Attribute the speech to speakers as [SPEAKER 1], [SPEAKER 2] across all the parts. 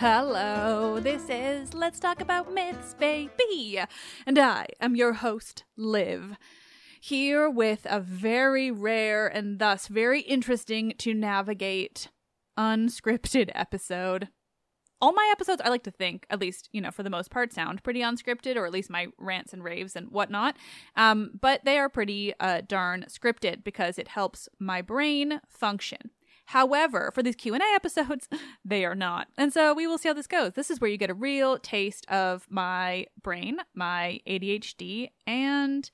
[SPEAKER 1] Hello, this is Let's Talk About Myths, baby. And I am your host, Liv. Here with a very rare and thus very interesting to navigate unscripted episode. All my episodes, I like to think, at least, you know, for the most part, sound pretty unscripted, or at least my rants and raves and whatnot. Um, but they are pretty uh, darn scripted because it helps my brain function. However, for these Q&A episodes, they are not. And so we will see how this goes. This is where you get a real taste of my brain, my ADHD, and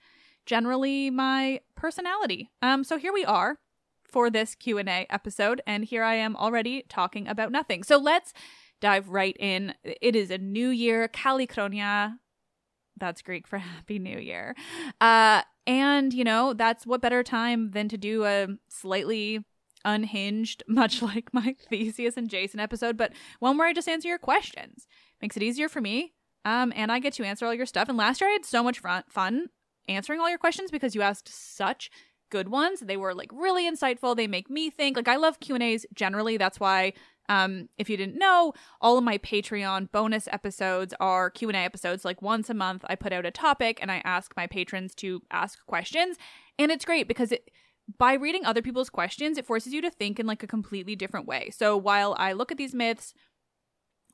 [SPEAKER 1] generally my personality. Um so here we are for this Q&A episode and here I am already talking about nothing. So let's dive right in. It is a new year, Kali Kronia. That's Greek for Happy New Year. Uh and you know, that's what better time than to do a slightly unhinged, much like my Theseus and Jason episode, but one where I just answer your questions. Makes it easier for me. Um, and I get to answer all your stuff. And last year I had so much fun, answering all your questions because you asked such good ones. They were like really insightful. They make me think. Like I love Q and A's generally. That's why, um, if you didn't know, all of my Patreon bonus episodes are Q and A episodes. Like once a month, I put out a topic and I ask my patrons to ask questions, and it's great because it by reading other people's questions, it forces you to think in like a completely different way. So while I look at these myths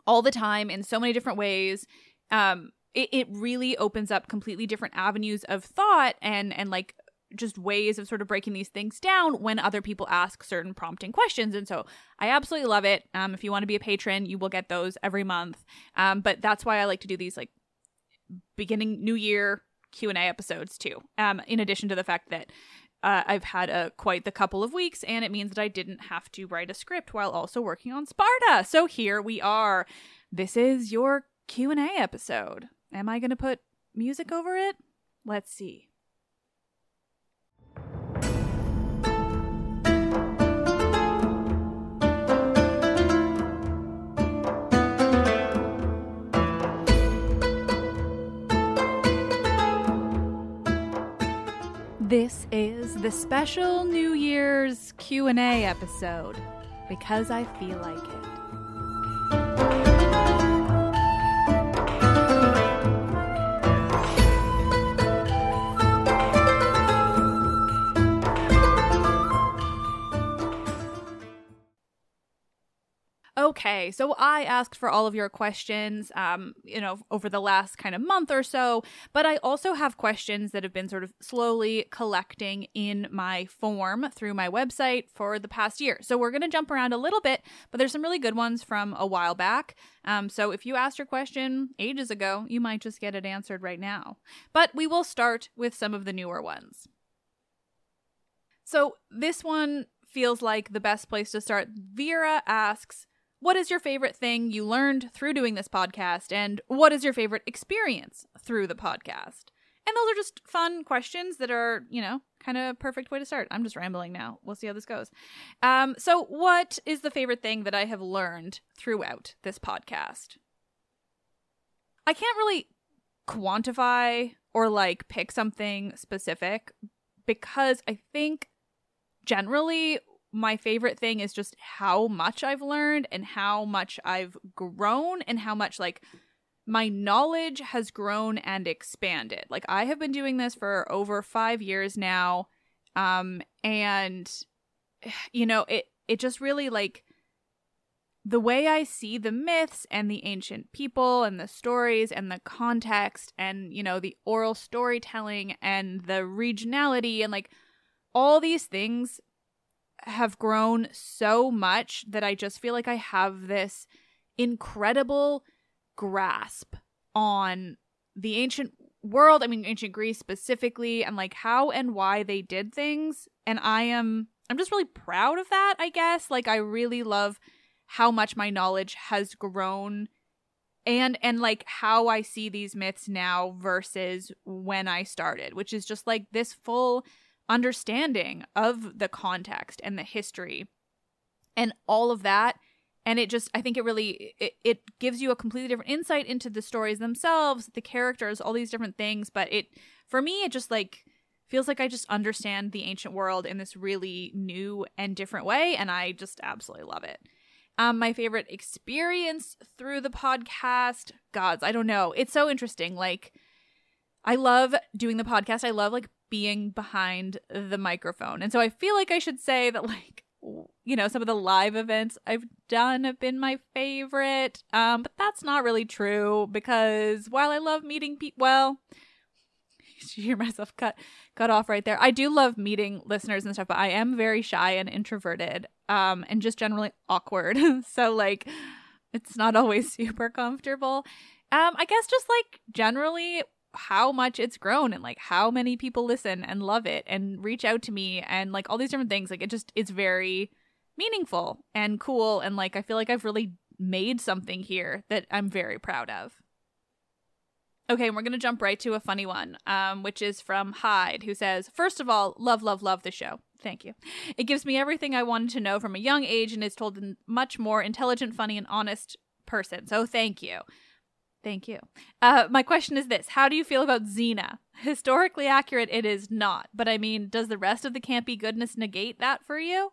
[SPEAKER 1] all the time in so many different ways, um, it, it really opens up completely different avenues of thought and and like just ways of sort of breaking these things down when other people ask certain prompting questions. And so I absolutely love it. Um, if you want to be a patron, you will get those every month. Um, but that's why I like to do these like beginning new year Q&A episodes too. Um, in addition to the fact that uh, I've had a quite the couple of weeks, and it means that I didn't have to write a script while also working on Sparta. So here we are. This is your Q and A episode. Am I going to put music over it? Let's see. This is the special New Year's Q&A episode because I feel like it. Okay, so I asked for all of your questions, um, you know, over the last kind of month or so, but I also have questions that have been sort of slowly collecting in my form through my website for the past year. So we're going to jump around a little bit, but there's some really good ones from a while back. Um, so if you asked your question ages ago, you might just get it answered right now. But we will start with some of the newer ones. So this one feels like the best place to start. Vera asks, what is your favorite thing you learned through doing this podcast? And what is your favorite experience through the podcast? And those are just fun questions that are, you know, kind of a perfect way to start. I'm just rambling now. We'll see how this goes. Um, so, what is the favorite thing that I have learned throughout this podcast? I can't really quantify or like pick something specific because I think generally my favorite thing is just how much I've learned and how much I've grown and how much like my knowledge has grown and expanded. Like I have been doing this for over 5 years now um and you know, it it just really like the way I see the myths and the ancient people and the stories and the context and you know the oral storytelling and the regionality and like all these things have grown so much that I just feel like I have this incredible grasp on the ancient world, I mean ancient Greece specifically and like how and why they did things and I am I'm just really proud of that, I guess. Like I really love how much my knowledge has grown and and like how I see these myths now versus when I started, which is just like this full understanding of the context and the history and all of that. And it just i think it really it, it gives you a completely different insight into the stories themselves the characters all these different things. But it for me it just like feels like i just understand the ancient world in this really new and different way. And i just absolutely love it. Um my favorite experience through the podcast gods i don't know. It's so interesting. Like i love doing the podcast. I love like being behind the microphone. And so I feel like I should say that like you know, some of the live events I've done have been my favorite. Um, but that's not really true because while I love meeting people, well, you hear myself cut cut off right there. I do love meeting listeners and stuff, but I am very shy and introverted, um, and just generally awkward. so like, it's not always super comfortable. Um, I guess just like generally how much it's grown and like how many people listen and love it and reach out to me and like all these different things like it just it's very meaningful and cool and like I feel like I've really made something here that I'm very proud of. Okay, and we're going to jump right to a funny one, um, which is from Hyde, who says, First of all, love, love, love the show. Thank you. It gives me everything I wanted to know from a young age and is told in much more intelligent, funny, and honest person. So thank you. Thank you. Uh, my question is this How do you feel about Xena? Historically accurate, it is not. But I mean, does the rest of the campy goodness negate that for you?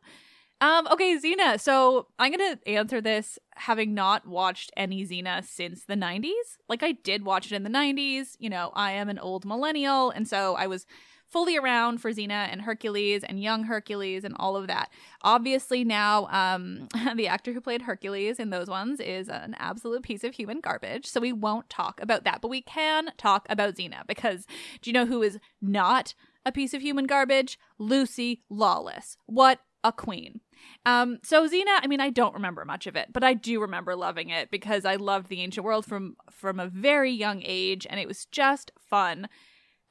[SPEAKER 1] Um, okay, Xena. So I'm going to answer this having not watched any Xena since the 90s. Like, I did watch it in the 90s. You know, I am an old millennial. And so I was fully around for Xena and Hercules and young Hercules and all of that. Obviously, now um, the actor who played Hercules in those ones is an absolute piece of human garbage. So we won't talk about that, but we can talk about Xena because do you know who is not a piece of human garbage, Lucy Lawless. What a queen. Um, so Xena, I mean, I don't remember much of it, but I do remember loving it because I loved the ancient world from from a very young age, and it was just fun.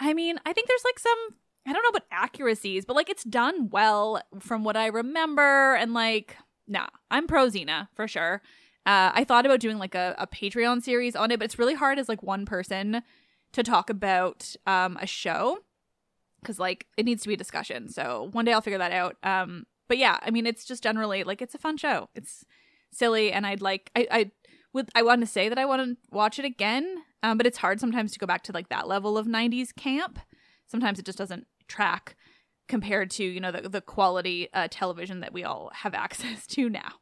[SPEAKER 1] I mean, I think there's like some I don't know about accuracies, but like it's done well from what I remember, and like, nah, I'm pro Xena for sure. Uh, I thought about doing like a, a Patreon series on it, but it's really hard as like one person to talk about um, a show because like it needs to be a discussion. So one day I'll figure that out. Um, but yeah, I mean, it's just generally like it's a fun show. It's silly, and I'd like I I would I want to say that I want to watch it again, um, but it's hard sometimes to go back to like that level of '90s camp. Sometimes it just doesn't track compared to you know the the quality uh, television that we all have access to now.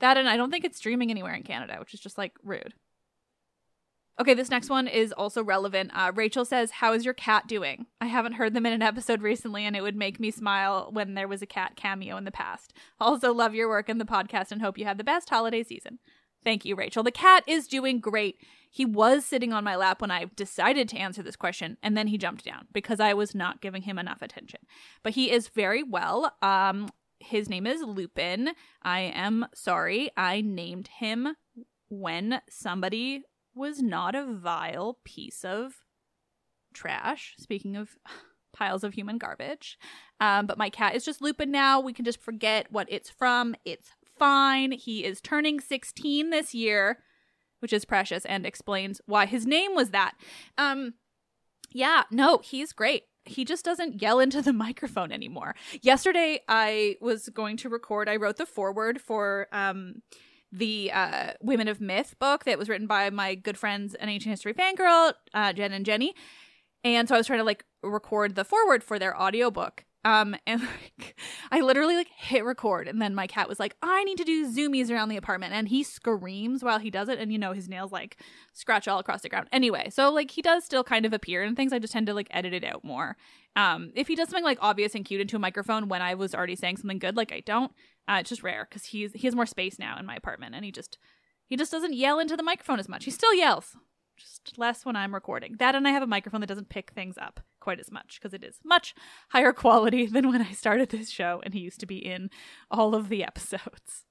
[SPEAKER 1] That and I don't think it's streaming anywhere in Canada, which is just like rude. Okay, this next one is also relevant. Uh, Rachel says, How is your cat doing? I haven't heard them in an episode recently, and it would make me smile when there was a cat cameo in the past. Also, love your work in the podcast and hope you have the best holiday season. Thank you, Rachel. The cat is doing great. He was sitting on my lap when I decided to answer this question, and then he jumped down because I was not giving him enough attention. But he is very well. Um, his name is Lupin. I am sorry. I named him when somebody was not a vile piece of trash. Speaking of piles of human garbage. Um, but my cat is just Lupin now. We can just forget what it's from. It's fine. He is turning 16 this year, which is precious and explains why his name was that. Um, yeah, no, he's great. He just doesn't yell into the microphone anymore. Yesterday, I was going to record, I wrote the foreword for um, the uh, Women of Myth book that was written by my good friends, an ancient history fangirl, uh, Jen and Jenny. And so I was trying to like record the foreword for their audiobook. Um, and like, I literally like hit record, and then my cat was like, "I need to do zoomies around the apartment," and he screams while he does it, and you know his nails like scratch all across the ground. Anyway, so like he does still kind of appear in things. I just tend to like edit it out more. Um, if he does something like obvious and cute into a microphone when I was already saying something good, like I don't, uh, it's just rare because he's he has more space now in my apartment, and he just he just doesn't yell into the microphone as much. He still yells, just less when I'm recording. That and I have a microphone that doesn't pick things up quite as much because it is much higher quality than when I started this show and he used to be in all of the episodes.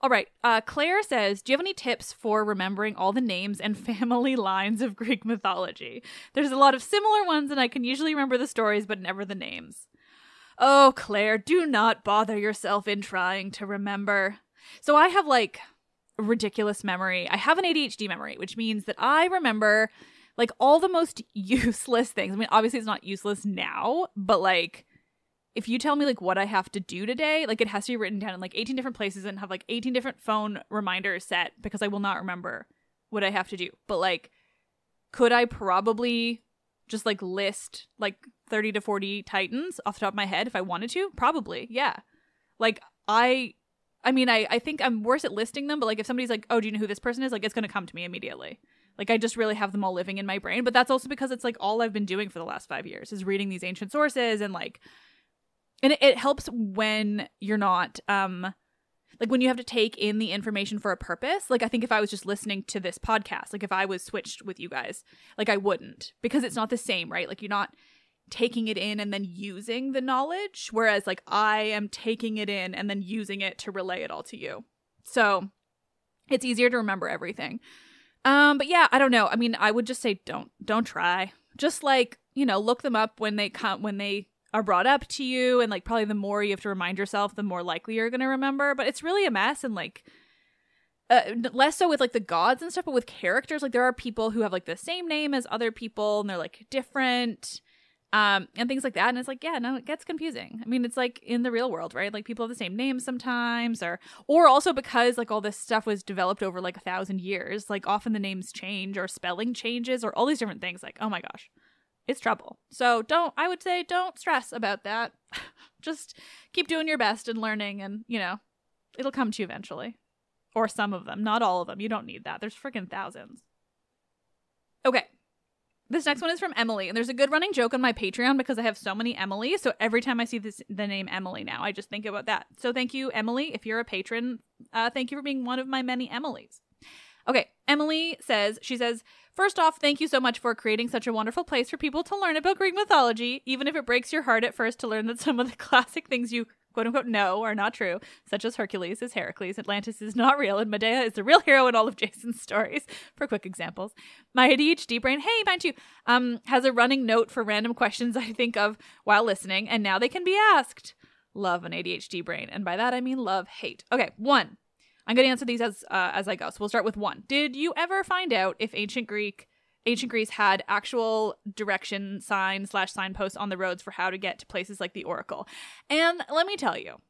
[SPEAKER 1] All right, uh, Claire says, Do you have any tips for remembering all the names and family lines of Greek mythology? There's a lot of similar ones, and I can usually remember the stories, but never the names. Oh, Claire, do not bother yourself in trying to remember. So I have like ridiculous memory. I have an ADHD memory, which means that I remember like all the most useless things. I mean, obviously it's not useless now, but like if you tell me like what I have to do today, like it has to be written down in like 18 different places and have like 18 different phone reminders set because I will not remember what I have to do. But like could I probably just like list like 30 to 40 titans off the top of my head if I wanted to? Probably. Yeah. Like I I mean, I, I think I'm worse at listing them, but like if somebody's like, oh, do you know who this person is? Like it's going to come to me immediately. Like I just really have them all living in my brain. But that's also because it's like all I've been doing for the last five years is reading these ancient sources and like, and it, it helps when you're not, um, like when you have to take in the information for a purpose. Like I think if I was just listening to this podcast, like if I was switched with you guys, like I wouldn't because it's not the same, right? Like you're not taking it in and then using the knowledge whereas like I am taking it in and then using it to relay it all to you. So it's easier to remember everything. Um but yeah, I don't know. I mean, I would just say don't don't try. Just like, you know, look them up when they come when they are brought up to you and like probably the more you have to remind yourself, the more likely you're to remember, but it's really a mess and like uh, less so with like the gods and stuff, but with characters, like there are people who have like the same name as other people and they're like different um, and things like that. And it's like, yeah, no, it gets confusing. I mean, it's like in the real world, right? Like people have the same names sometimes, or or also because like all this stuff was developed over like a thousand years, like often the names change or spelling changes or all these different things. Like, oh my gosh, it's trouble. So don't. I would say don't stress about that. Just keep doing your best and learning, and you know, it'll come to you eventually. Or some of them, not all of them. You don't need that. There's freaking thousands. Okay, this next one is from Emily, and there's a good running joke on my Patreon because I have so many Emily. So every time I see this, the name Emily now, I just think about that. So thank you, Emily. If you're a patron, uh, thank you for being one of my many Emilys. Okay, Emily says, she says, First off, thank you so much for creating such a wonderful place for people to learn about Greek mythology, even if it breaks your heart at first to learn that some of the classic things you quote unquote know are not true, such as Hercules is Heracles, Atlantis is not real, and Medea is the real hero in all of Jason's stories, for quick examples. My ADHD brain, hey, mind you, um, has a running note for random questions I think of while listening, and now they can be asked. Love an ADHD brain, and by that I mean love hate. Okay, one. I'm going to answer these as uh, as I go. So we'll start with one. Did you ever find out if ancient Greek ancient Greece had actual direction signs slash signposts on the roads for how to get to places like the Oracle? And let me tell you,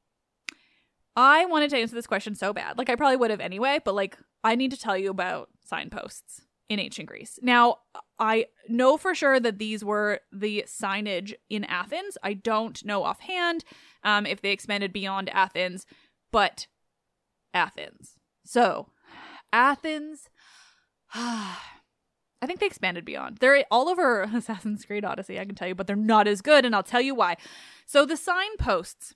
[SPEAKER 1] I wanted to answer this question so bad. Like I probably would have anyway, but like I need to tell you about signposts in ancient Greece. Now, I know for sure that these were the signage in Athens. I don't know offhand um, if they expanded beyond Athens, but Athens. So, Athens. I think they expanded beyond. They're all over Assassin's Creed Odyssey, I can tell you, but they're not as good, and I'll tell you why. So, the signposts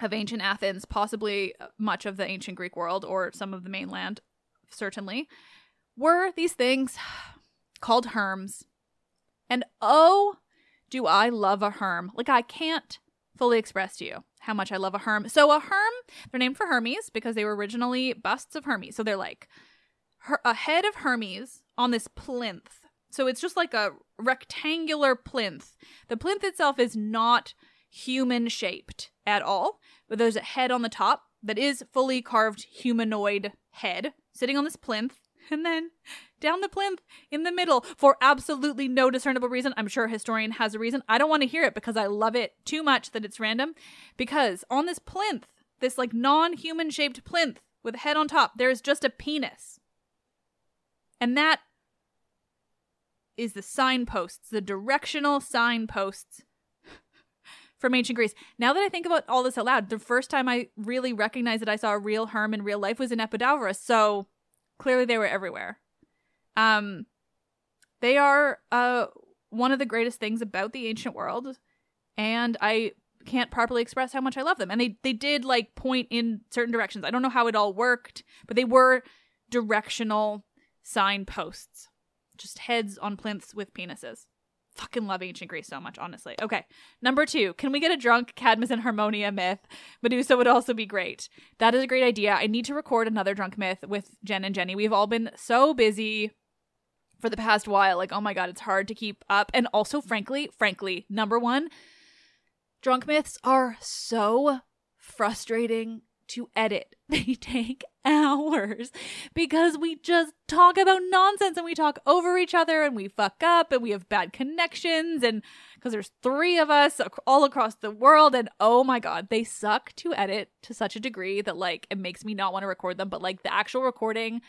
[SPEAKER 1] of ancient Athens, possibly much of the ancient Greek world, or some of the mainland, certainly, were these things called herms. And oh, do I love a herm. Like, I can't fully express to you how much I love a herm. So, a herm, they're named for Hermes because they were originally busts of Hermes. So, they're like her- a head of Hermes on this plinth. So, it's just like a rectangular plinth. The plinth itself is not human shaped at all, but there's a head on the top that is fully carved humanoid head sitting on this plinth and then down the plinth in the middle for absolutely no discernible reason. I'm sure a historian has a reason. I don't want to hear it because I love it too much that it's random. Because on this plinth, this like non human shaped plinth with a head on top, there's just a penis. And that is the signposts, the directional signposts from ancient Greece. Now that I think about all this out loud, the first time I really recognized that I saw a real herm in real life was in Epidavros. So clearly they were everywhere. Um, they are uh one of the greatest things about the ancient world, and I can't properly express how much I love them. And they they did like point in certain directions. I don't know how it all worked, but they were directional signposts, just heads on plinths with penises fucking love ancient Greece so much, honestly. Okay, number two, can we get a drunk Cadmus and Harmonia myth? Medusa would also be great. That is a great idea. I need to record another drunk myth with Jen and Jenny. We've all been so busy for the past while. Like, oh my god, it's hard to keep up. And also, frankly, frankly, number one, drunk myths are so frustrating to edit. They take hours because we just talk about nonsense and we talk over each other and we fuck up and we have bad connections and because there's three of us all across the world and oh my god, they suck to edit to such a degree that like it makes me not want to record them, but like the actual recording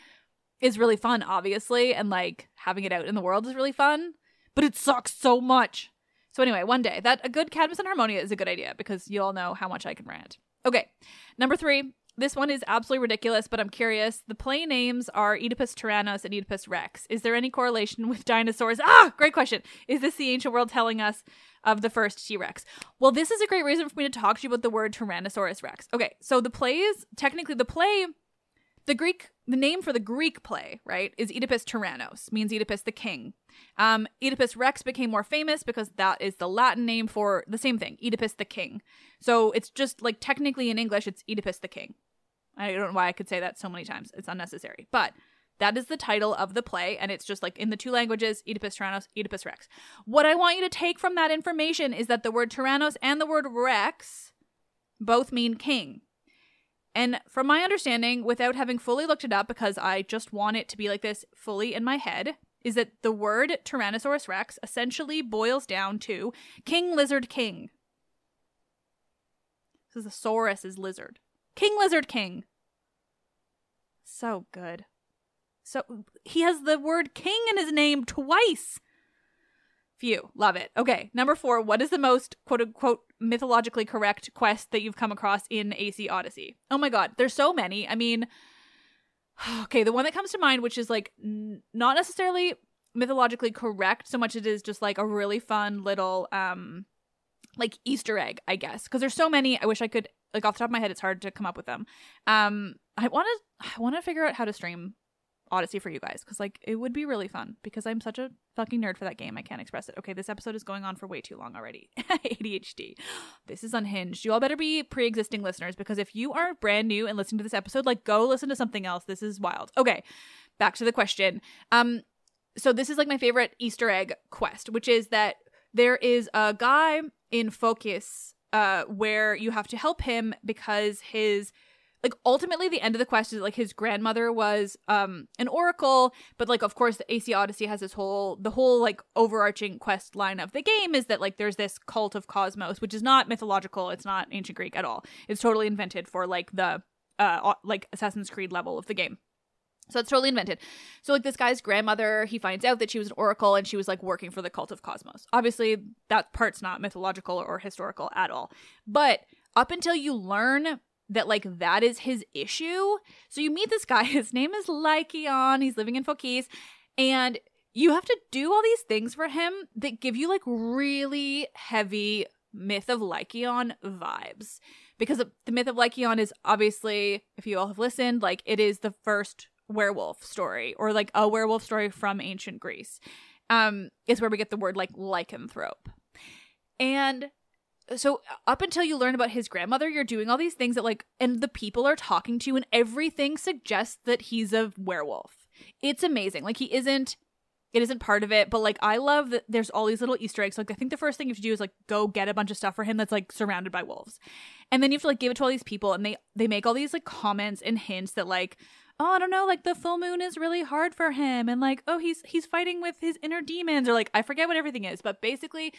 [SPEAKER 1] is really fun obviously and like having it out in the world is really fun, but it sucks so much. So anyway, one day that a good Cadmus and Harmonia is a good idea because you all know how much I can rant. Okay, number three. This one is absolutely ridiculous, but I'm curious. The play names are Oedipus Tyrannus and Oedipus Rex. Is there any correlation with dinosaurs? Ah, great question. Is this the ancient world telling us of the first T Rex? Well, this is a great reason for me to talk to you about the word Tyrannosaurus Rex. Okay, so the plays, technically, the play, the Greek, the name for the Greek play, right, is Oedipus Tyrannos, means Oedipus the king. Um, Oedipus Rex became more famous because that is the Latin name for the same thing, Oedipus the king. So it's just like technically in English, it's Oedipus the king. I don't know why I could say that so many times. It's unnecessary. But that is the title of the play, and it's just like in the two languages Oedipus Tyrannos, Oedipus Rex. What I want you to take from that information is that the word Tyrannos and the word Rex both mean king. And from my understanding, without having fully looked it up, because I just want it to be like this fully in my head, is that the word Tyrannosaurus Rex essentially boils down to King Lizard King. Because the saurus is lizard. King Lizard King. So good. So he has the word king in his name twice. Phew, love it. Okay, number four. What is the most quote unquote mythologically correct quest that you've come across in AC Odyssey? Oh my god, there's so many. I mean, okay, the one that comes to mind, which is like n- not necessarily mythologically correct so much it is just like a really fun little um like Easter egg, I guess. Because there's so many. I wish I could like off the top of my head, it's hard to come up with them. Um, I want to I want to figure out how to stream Odyssey for you guys because like it would be really fun because I'm such a fucking nerd for that game. I can't express it. Okay, this episode is going on for way too long already. ADHD. This is unhinged. You all better be pre-existing listeners because if you are brand new and listening to this episode, like go listen to something else. This is wild. Okay, back to the question. Um, so this is like my favorite Easter egg quest, which is that there is a guy in Phokis uh where you have to help him because his like ultimately the end of the quest is like his grandmother was um an oracle but like of course the ac odyssey has this whole the whole like overarching quest line of the game is that like there's this cult of Kosmos which is not mythological it's not ancient greek at all it's totally invented for like the uh like assassin's creed level of the game so it's totally invented. So like this guy's grandmother, he finds out that she was an oracle and she was like working for the cult of Kosmos. Obviously, that part's not mythological or historical at all. But up until you learn that like that is his issue, so you meet this guy. His name is Lycaon. He's living in Phokis, and you have to do all these things for him that give you like really heavy myth of Lycaon vibes. Because the myth of Lycaon is obviously, if you all have listened, like it is the first werewolf story or like a werewolf story from ancient Greece. Um, is where we get the word like lycanthrope. And so up until you learn about his grandmother, you're doing all these things that like and the people are talking to you and everything suggests that he's a werewolf. It's amazing. Like he isn't it isn't part of it, but like I love that there's all these little Easter eggs. Like I think the first thing you have to do is like go get a bunch of stuff for him that's like surrounded by wolves. And then you have to like give it to all these people and they they make all these like comments and hints that like oh, I don't know, like the full moon is really hard for him and like oh, he's he's fighting with his inner demons or like I forget what everything is, but basically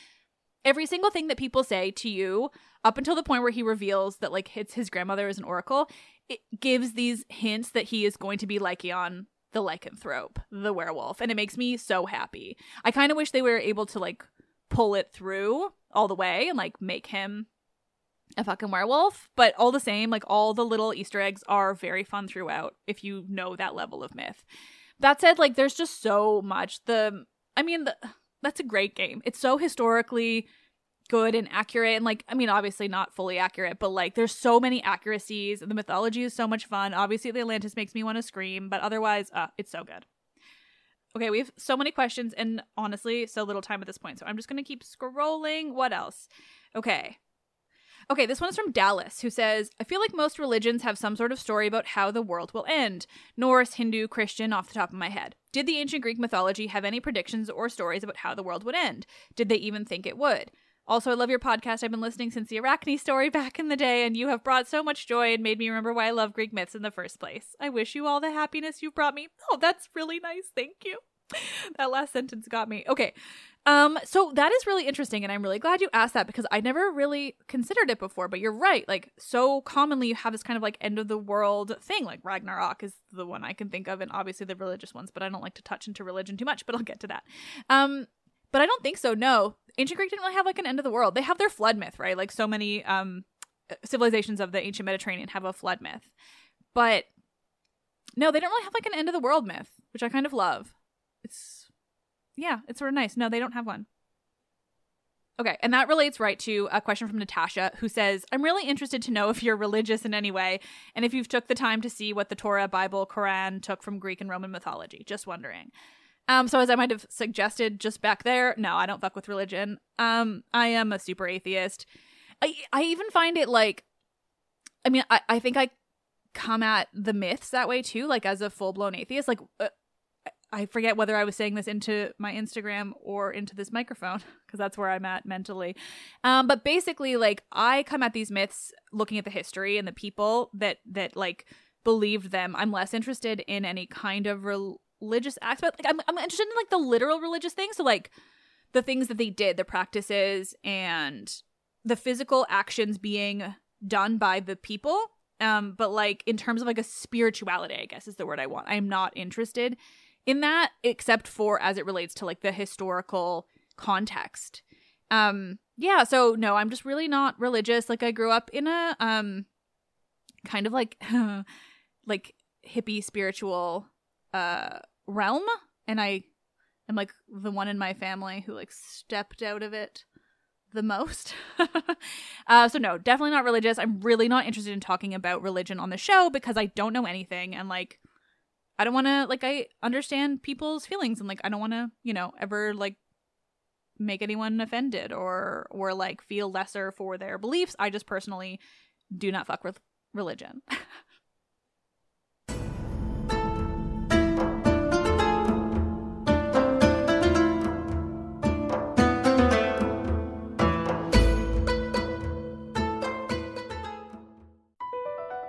[SPEAKER 1] every single thing that people say to you up until the point where he reveals that like his his grandmother is an oracle, it gives these hints that he is going to be Lycaon the lycanthrope, the werewolf, and it makes me so happy. I kind of wish they were able to like pull it through all the way and like make him a fucking werewolf, but all the same, like all the little Easter eggs are very fun throughout if you know that level of myth. That said, like there's just so much. The I mean, the, that's a great game. It's so historically good and accurate and like I mean obviously not fully accurate, but like there's so many accuracies. The mythology is so much fun. Obviously the Atlantis makes me want to scream, but otherwise uh it's so good. Okay, we have so many questions and honestly so little time at this point. So I'm just to keep scrolling. What else? Okay. Okay, this one is from Dallas, who says, I feel like most religions have some sort of story about how the world will end. Norse, Hindu, Christian, off the top of my head. Did the ancient Greek mythology have any predictions or stories about how the world would end? Did they even think it would? Also, I love your podcast. I've been listening since the Arachne story back in the day, and you have brought so much joy and made me remember why I love Greek myths in the first place. I wish you all the happiness you've brought me. Oh, that's really nice. Thank you. That last sentence got me. Okay. Um, so that is really interesting, and I'm really glad you asked that because I never really considered it before. But you're right. Like, so commonly you have this kind of like end of the world thing. Like Ragnarok is the one I can think of, and obviously the religious ones, but I don't like to touch into religion too much, but I'll get to that. Um, but I don't think so. No, ancient Greek didn't really have like an end of the world. They have their flood myth, right? Like so many um civilizations of the ancient Mediterranean have a flood myth. But no, they don't really have like an end of the world myth, which I kind of love. It's yeah, it's sort of nice. No, they don't have one. Okay, and that relates right to a question from Natasha who says, "I'm really interested to know if you're religious in any way and if you've took the time to see what the Torah, Bible, Quran took from Greek and Roman mythology. Just wondering." Um, so as I might have suggested just back there, no, I don't fuck with religion. Um, I am a super atheist. I I even find it like, I mean, I I think I come at the myths that way too, like as a full blown atheist. Like, uh, I forget whether I was saying this into my Instagram or into this microphone because that's where I'm at mentally. Um, but basically, like I come at these myths looking at the history and the people that that like believed them. I'm less interested in any kind of religious aspect. Like I'm, I'm interested in like the literal religious things. So like the things that they did, the practices and the physical actions being done by the people. Um, but like in terms of like a spirituality, I guess is the word I want. I am not interested in that, except for as it relates to like the historical context. Um, yeah, so no, I'm just really not religious. Like I grew up in a um kind of like like hippie spiritual uh realm and I am like the one in my family who like stepped out of it the most. uh, so no, definitely not religious. I'm really not interested in talking about religion on the show because I don't know anything and like I don't want to like I understand people's feelings and like I don't want to, you know, ever like make anyone offended or or like feel lesser for their beliefs. I just personally do not fuck with religion.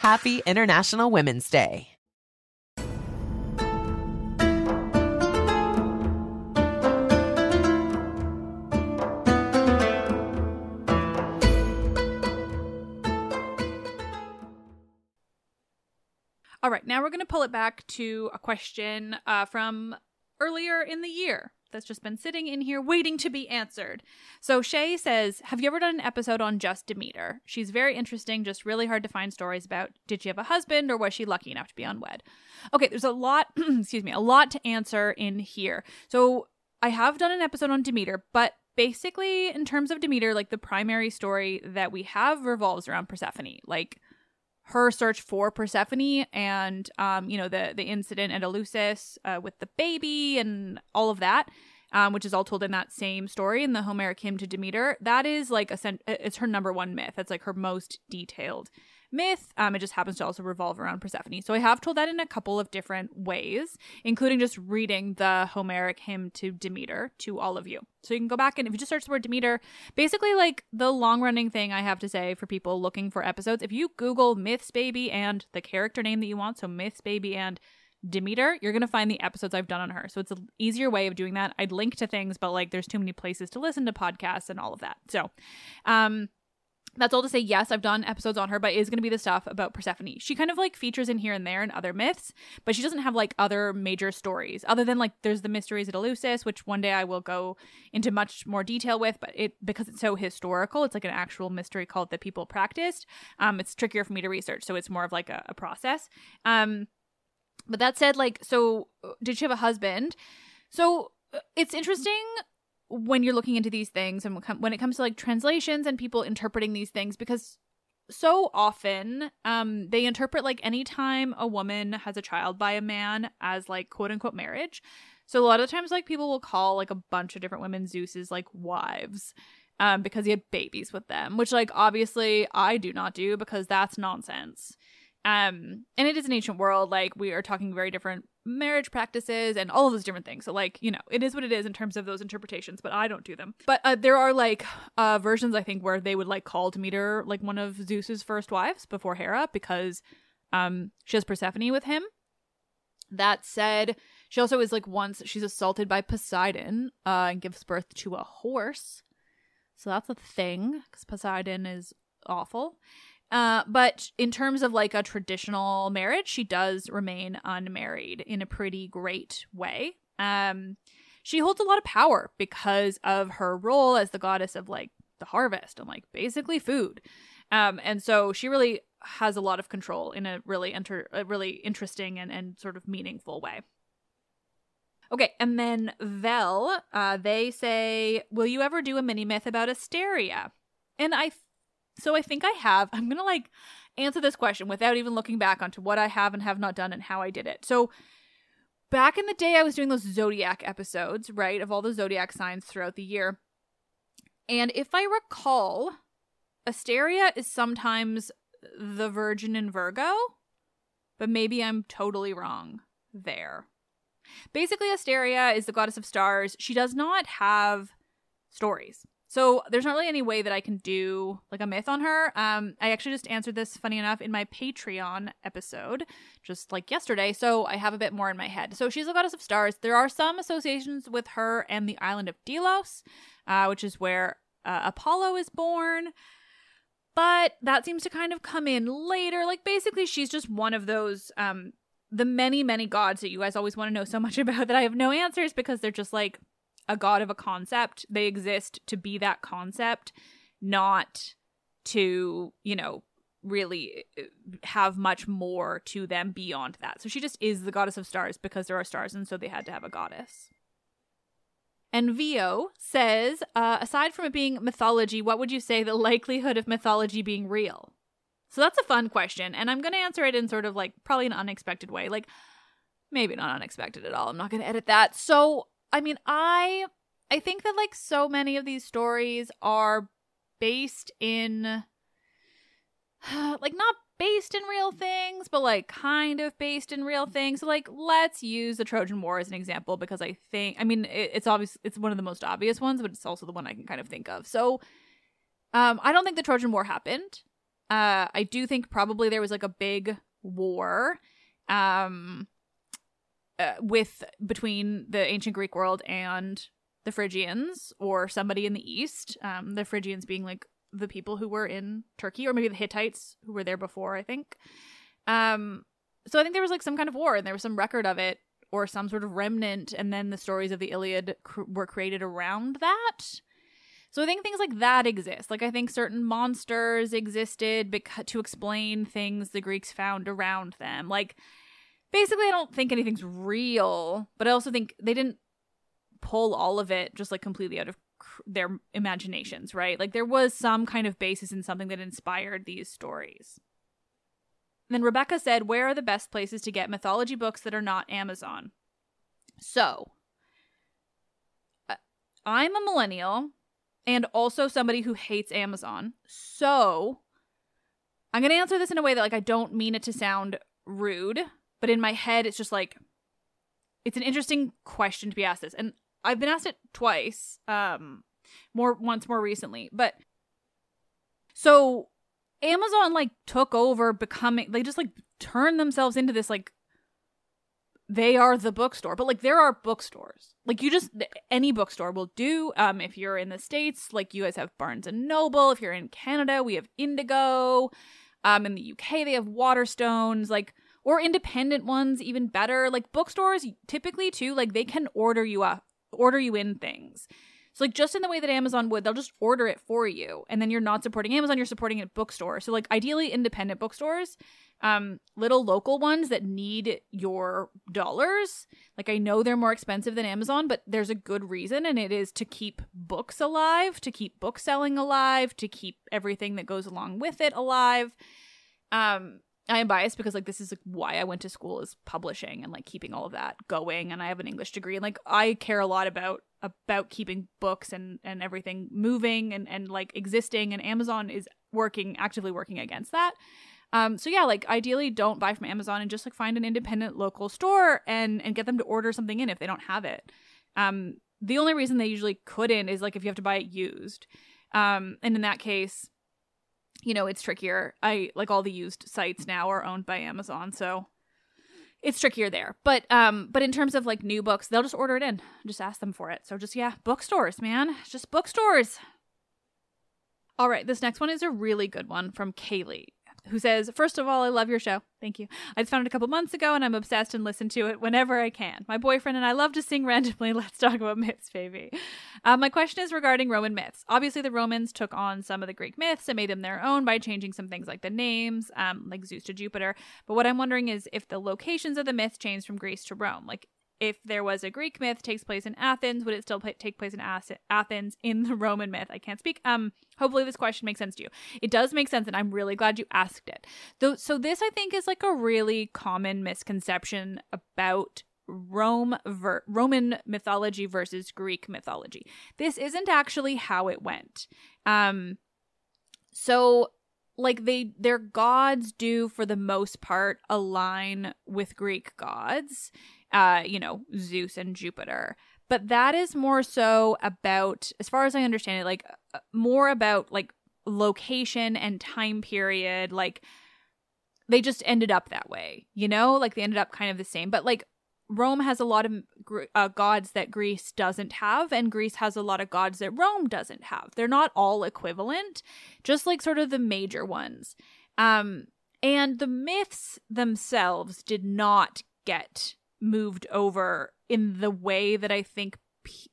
[SPEAKER 2] Happy International Women's Day.
[SPEAKER 1] All right, now we're going to pull it back to a question uh, from earlier in the year that's just been sitting in here waiting to be answered. So Shay says, Have you ever done an episode on just Demeter? She's very interesting, just really hard to find stories about did she have a husband or was she lucky enough to be unwed? Okay, there's a lot, excuse me, a lot to answer in here. So I have done an episode on Demeter, but basically, in terms of Demeter, like the primary story that we have revolves around Persephone. Like her search for Persephone and um, you know the the incident at Eleusis uh, with the baby and all of that, um, which is all told in that same story in the Homeric hymn to Demeter. That is like a it's her number one myth. That's like her most detailed myth. Um, it just happens to also revolve around Persephone. So I have told that in a couple of different ways, including just reading the Homeric hymn to Demeter to all of you. So you can go back and if you just search the word Demeter, basically like the long running thing I have to say for people looking for episodes, if you Google Myths Baby and the character name that you want, so Myths Baby and Demeter, you're going to find the episodes I've done on her. So it's an easier way of doing that. I'd link to things, but like there's too many places to listen to podcasts and all of that. So, um, That's all to say, yes, I've done episodes on her, but it is going to be the stuff about Persephone. She kind of like features in here and there in other myths, but she doesn't have like other major stories other than like there's the mysteries at Eleusis, which one day I will go into much more detail with, but it because it's so historical, it's like an actual mystery cult that people practiced. Um, it's trickier for me to research, so it's more of like a, a process. Um, but that said, like, so uh, did she have a husband? So uh, it's interesting when you're looking into these things and when it comes to like translations and people interpreting these things because so often um they interpret like anytime a woman has a child by a man as like quote unquote marriage. So a lot of times like people will call like a bunch of different women zeus's like wives um because he had babies with them which like obviously i do not do because that's nonsense. Um and it is an ancient world like we are talking very different marriage practices and all of those different things. So like you know it is what it is in terms of those interpretations but i don't do them. But uh, there are like uh versions i think where they would like call demeter like one of zeus's first wives before hera because um she has persephone with him. That said she also is like once she's assaulted by poseidon uh and gives birth to a horse. So that's a thing because poseidon is awful uh, but in terms of like a traditional marriage, she does remain unmarried in a pretty great way. Um, she holds a lot of power because of her role as the goddess of like the harvest and like basically food. Um, and so she really has a lot of control in a really enter a really interesting and, and sort of meaningful way. Okay, and then Vel, uh, they say, Will you ever do a mini myth about Asteria? And I so I think I have. I'm going to like answer this question without even looking back onto what I have and have not done and how I did it. So back in the day, I was doing those zodiac episodes, right, of all the zodiac signs throughout the year. And if I recall, Asteria is sometimes the Virgin in Virgo, but maybe I'm totally wrong there. Basically, Asteria is the goddess of stars. She does not have stories. So there's not really any way that I can do like a myth on her. Um, I actually just answered this, funny enough, in my Patreon episode, just like yesterday. So I have a bit more in my head. So she's a goddess of stars. There are some associations with her and the island of Delos, uh, which is where uh, Apollo is born. But that seems to kind of come in later. Like basically, she's just one of those um, the many many gods that you guys always want to know so much about that I have no answers because they're just like a god of a concept. They exist to be that concept, not to, you know, really uh, have much more to them beyond that. So she just is the goddess of stars because there are stars, and so they had to have a goddess. And Vio says, uh, aside from it being mythology, what would you say the likelihood of mythology being real? So that's a fun question, and I'm going to answer it in sort of like probably an unexpected way. Like, maybe not unexpected at all. I'm not going to edit that. So I mean, I I think that like so many of these stories are based in like not based in real things, but like kind of based in real things. So like let's use the Trojan War as an example because I think I mean it, it's obvious it's one of the most obvious ones, but it's also the one I can kind of think of. So um I don't think the Trojan War happened. Uh I do think probably there was like a big war. Um uh, with between the ancient Greek world and the Phrygians or somebody in the east. Um, the Phrygians being like the people who were in Turkey, or maybe the Hittites who were there before. I think. Um, so I think there was like some kind of war, and there was some record of it, or some sort of remnant, and then the stories of the Iliad cr- were created around that. So I think things like that exist. Like I think certain monsters existed beca- to explain things the Greeks found around them. Like basically I don't think anything's real, but I also think they didn't pull all of it just like completely out of their imaginations, right? Like there was some kind of basis in something that inspired these stories. And then Rebecca said, Where are the best places to get mythology books that are not Amazon? So, uh, I'm a millennial and also somebody who hates Amazon. So, I'm going to answer this in a way that like I don't mean it to sound rude, but in my head it's just like it's an interesting question to be asked this and i've been asked it twice um more once more recently but so amazon like took over becoming they just like turned themselves into this like they are the bookstore. But like there are bookstores. Like you just any bookstore will do. Um if you're in the States, like you guys have Barnes and Noble. If you're in Canada, we have Indigo. Um in the UK they have Waterstones, like or independent ones even better. Like bookstores typically too, like they can order you up order you in things. So like just in the way that Amazon would, they'll just order it for you, and then you're not supporting Amazon, you're supporting a bookstore. So like ideally independent bookstores, um, little local ones that need your dollars. Like I know they're more expensive than Amazon, but there's a good reason, and it is to keep books alive, to keep book selling alive, to keep everything that goes along with it alive. Um, I am biased because like this is like, why I went to school is publishing and like keeping all of that going and I have an English degree and like I care a lot about about keeping books and and everything moving and and like existing and Amazon is working actively working against that. Um so yeah, like ideally don't buy from Amazon and just like find an independent local store and and get them to order something in if they don't have it. Um the only reason they usually couldn't is like if you have to buy it used. Um and in that case you know, it's trickier. I like all the used sites now are owned by Amazon, so it's trickier there. But um but in terms of like new books, they'll just order it in. Just ask them for it. So just yeah, bookstores, man. Just bookstores. All right, this next one is a really good one from Kaylee who says, First of all, I love your show. Thank you. I just found it a couple months ago and I'm obsessed and listen to it whenever I can. My boyfriend and I love to sing randomly. Let's talk about myths, baby. Uh, my question is regarding Roman myths. Obviously, the Romans took on some of the Greek myths and made them their own by changing some things like the names, um, like Zeus to Jupiter. But what I'm wondering is if the locations of the myths changed from Greece to Rome. Like, if there was a Greek myth takes place in Athens, would it still take place in Athens in the Roman myth? I can't speak. Um, hopefully this question makes sense to you. It does make sense, and I'm really glad you asked it. Though, so this I think is like a really common misconception about Rome ver- Roman mythology versus Greek mythology. This isn't actually how it went. Um, so like they their gods do for the most part align with Greek gods uh, you know, Zeus and Jupiter. But that is more so about, as far as I understand it, like uh, more about like location and time period. Like they just ended up that way, you know? Like they ended up kind of the same. But like Rome has a lot of uh, gods that Greece doesn't have, and Greece has a lot of gods that Rome doesn't have. They're not all equivalent, just like sort of the major ones. Um, and the myths themselves did not get moved over in the way that I think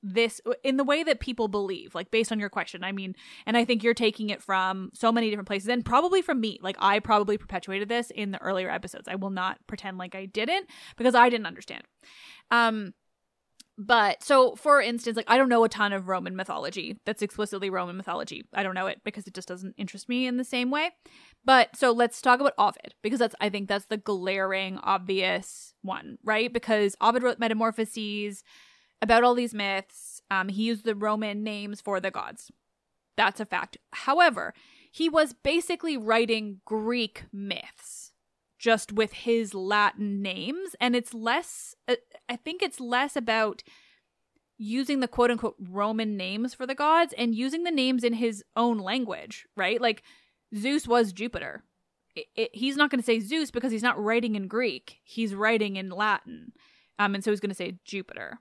[SPEAKER 1] this in the way that people believe like based on your question. I mean and i think you're taking it from so many different places. And probably from me like i probably perpetuated this in the earlier episodes. I will not pretend like i didn't because i didn't understand. Um but so for instance like i don't know a ton of roman mythology that's explicitly roman mythology. I don't know it because it just doesn't interest me in the same way. But so let's talk about ovid because that's i think that's the glaring obvious one right? Because ovid wrote metamorphoses about all these myths. Um, he used the roman names for the gods. That's a fact. However he was basically writing greek myths just with his Latin names. And it's less, uh, I think it's less about using the quote unquote Roman names for the gods and using the names in his own language, right? Like Zeus was Jupiter. It, it, he's not going to say Zeus because he's not writing in Greek, he's writing in Latin. Um, and so he's going to say Jupiter.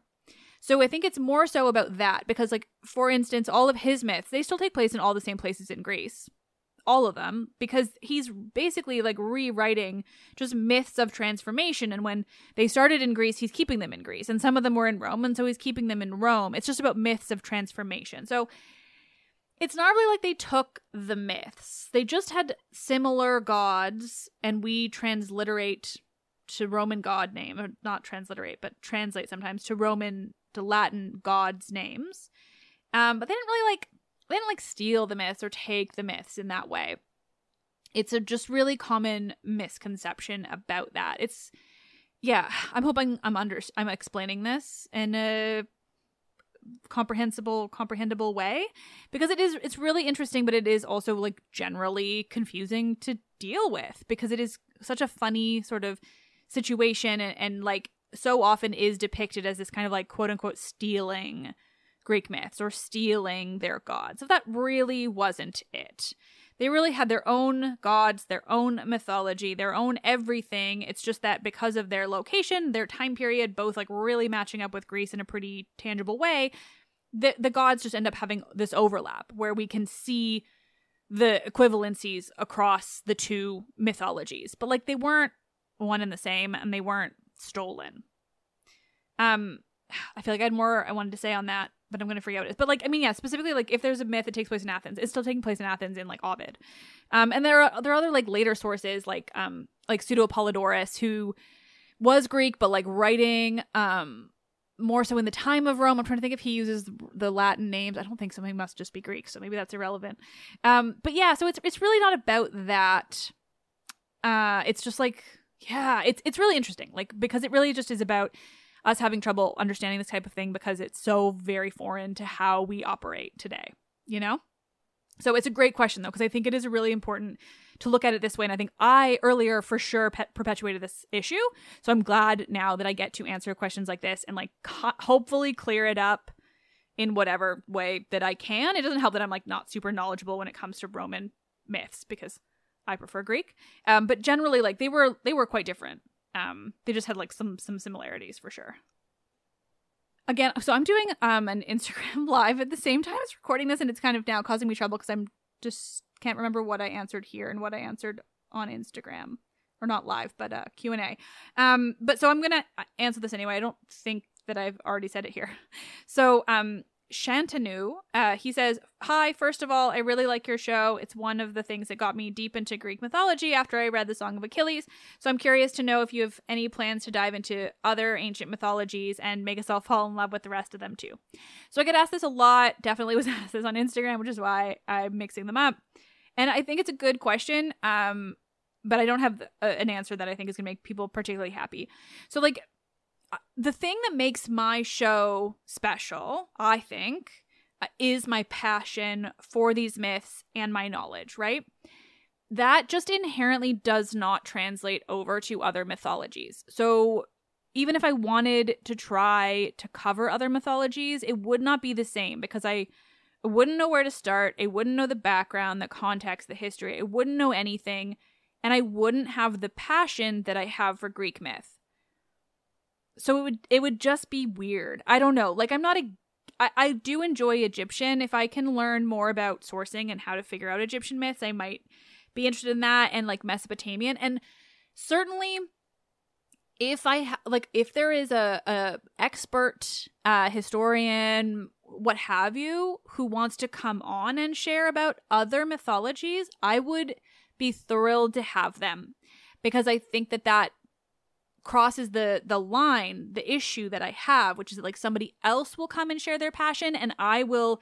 [SPEAKER 1] So I think it's more so about that because, like, for instance, all of his myths, they still take place in all the same places in Greece all of them because he's basically like rewriting just myths of transformation. And when they started in Greece, he's keeping them in Greece. And some of them were in Rome. And so he's keeping them in Rome. It's just about myths of transformation. So it's not really like they took the myths, they just had similar gods, and we transliterate to Roman god name, or not transliterate, but translate sometimes to Roman, to Latin gods' names. Um, but they didn't really like they didn't like steal the myths or take the myths in that way. It's a just really common misconception about that. It's yeah, I'm hoping I'm under I'm explaining this in a comprehensible comprehensible way because it is it's really interesting but it is also like generally confusing to deal with because it is such a funny sort of situation and, and like so often is depicted as this kind of like quote unquote stealing Greek myths or stealing their gods. So that really wasn't it. they really had their own gods, their own mythology, their own everything. It's just that because of their location, their time period, both like really matching up with Greece in a pretty tangible way, the the gods just end up having this overlap where we can see the equivalencies across the two mythologies. But like they weren't one and the same and they weren't stolen. Um I feel like I had more I wanted to say on that, but I'm gonna forget what it is. But like, I mean, yeah, specifically like if there's a myth that takes place in Athens, it's still taking place in Athens in like Ovid. Um, and there are there are other like later sources like um like Pseudo Apollodorus who was Greek but like writing um more so in the time of Rome. I'm trying to think if he uses the Latin names. I don't think so. He must just be Greek, so maybe that's irrelevant. Um, but yeah, so it's it's really not about that. Uh, it's just like yeah, it's it's really interesting, like because it really just is about us having trouble understanding this type of thing because it's so very foreign to how we operate today, you know? So it's a great question though, because I think it is really important to look at it this way. And I think I earlier for sure pe- perpetuated this issue. So I'm glad now that I get to answer questions like this and like co- hopefully clear it up in whatever way that I can. It doesn't help that I'm like not super knowledgeable when it comes to Roman myths because I prefer Greek. Um, but generally, like they were they were quite different. Um, they just had like some some similarities for sure. Again, so I'm doing um an Instagram live at the same time as recording this, and it's kind of now causing me trouble because I'm just can't remember what I answered here and what I answered on Instagram, or not live, but uh Q and A. Um, but so I'm gonna uh, answer this anyway. I don't think that I've already said it here. So um, Shantanu. Uh, he says, Hi, first of all, I really like your show. It's one of the things that got me deep into Greek mythology after I read the Song of Achilles. So I'm curious to know if you have any plans to dive into other ancient mythologies and make us all fall in love with the rest of them too. So I get asked this a lot. Definitely was asked this on Instagram, which is why I'm mixing them up. And I think it's a good question. Um, but I don't have an answer that I think is going to make people particularly happy. So, like, the thing that makes my show special, I think, uh, is my passion for these myths and my knowledge, right? That just inherently does not translate over to other mythologies. So, even if I wanted to try to cover other mythologies, it would not be the same because I wouldn't know where to start. I wouldn't know the background, the context, the history. I wouldn't know anything. And I wouldn't have the passion that I have for Greek myth so it would it would just be weird. I don't know. Like I'm not a I, I do enjoy Egyptian. If I can learn more about sourcing and how to figure out Egyptian myths, I might be interested in that and like Mesopotamian. And certainly if I ha- like if there is a, a expert uh historian what have you who wants to come on and share about other mythologies, I would be thrilled to have them because I think that that crosses the the line the issue that i have which is that, like somebody else will come and share their passion and i will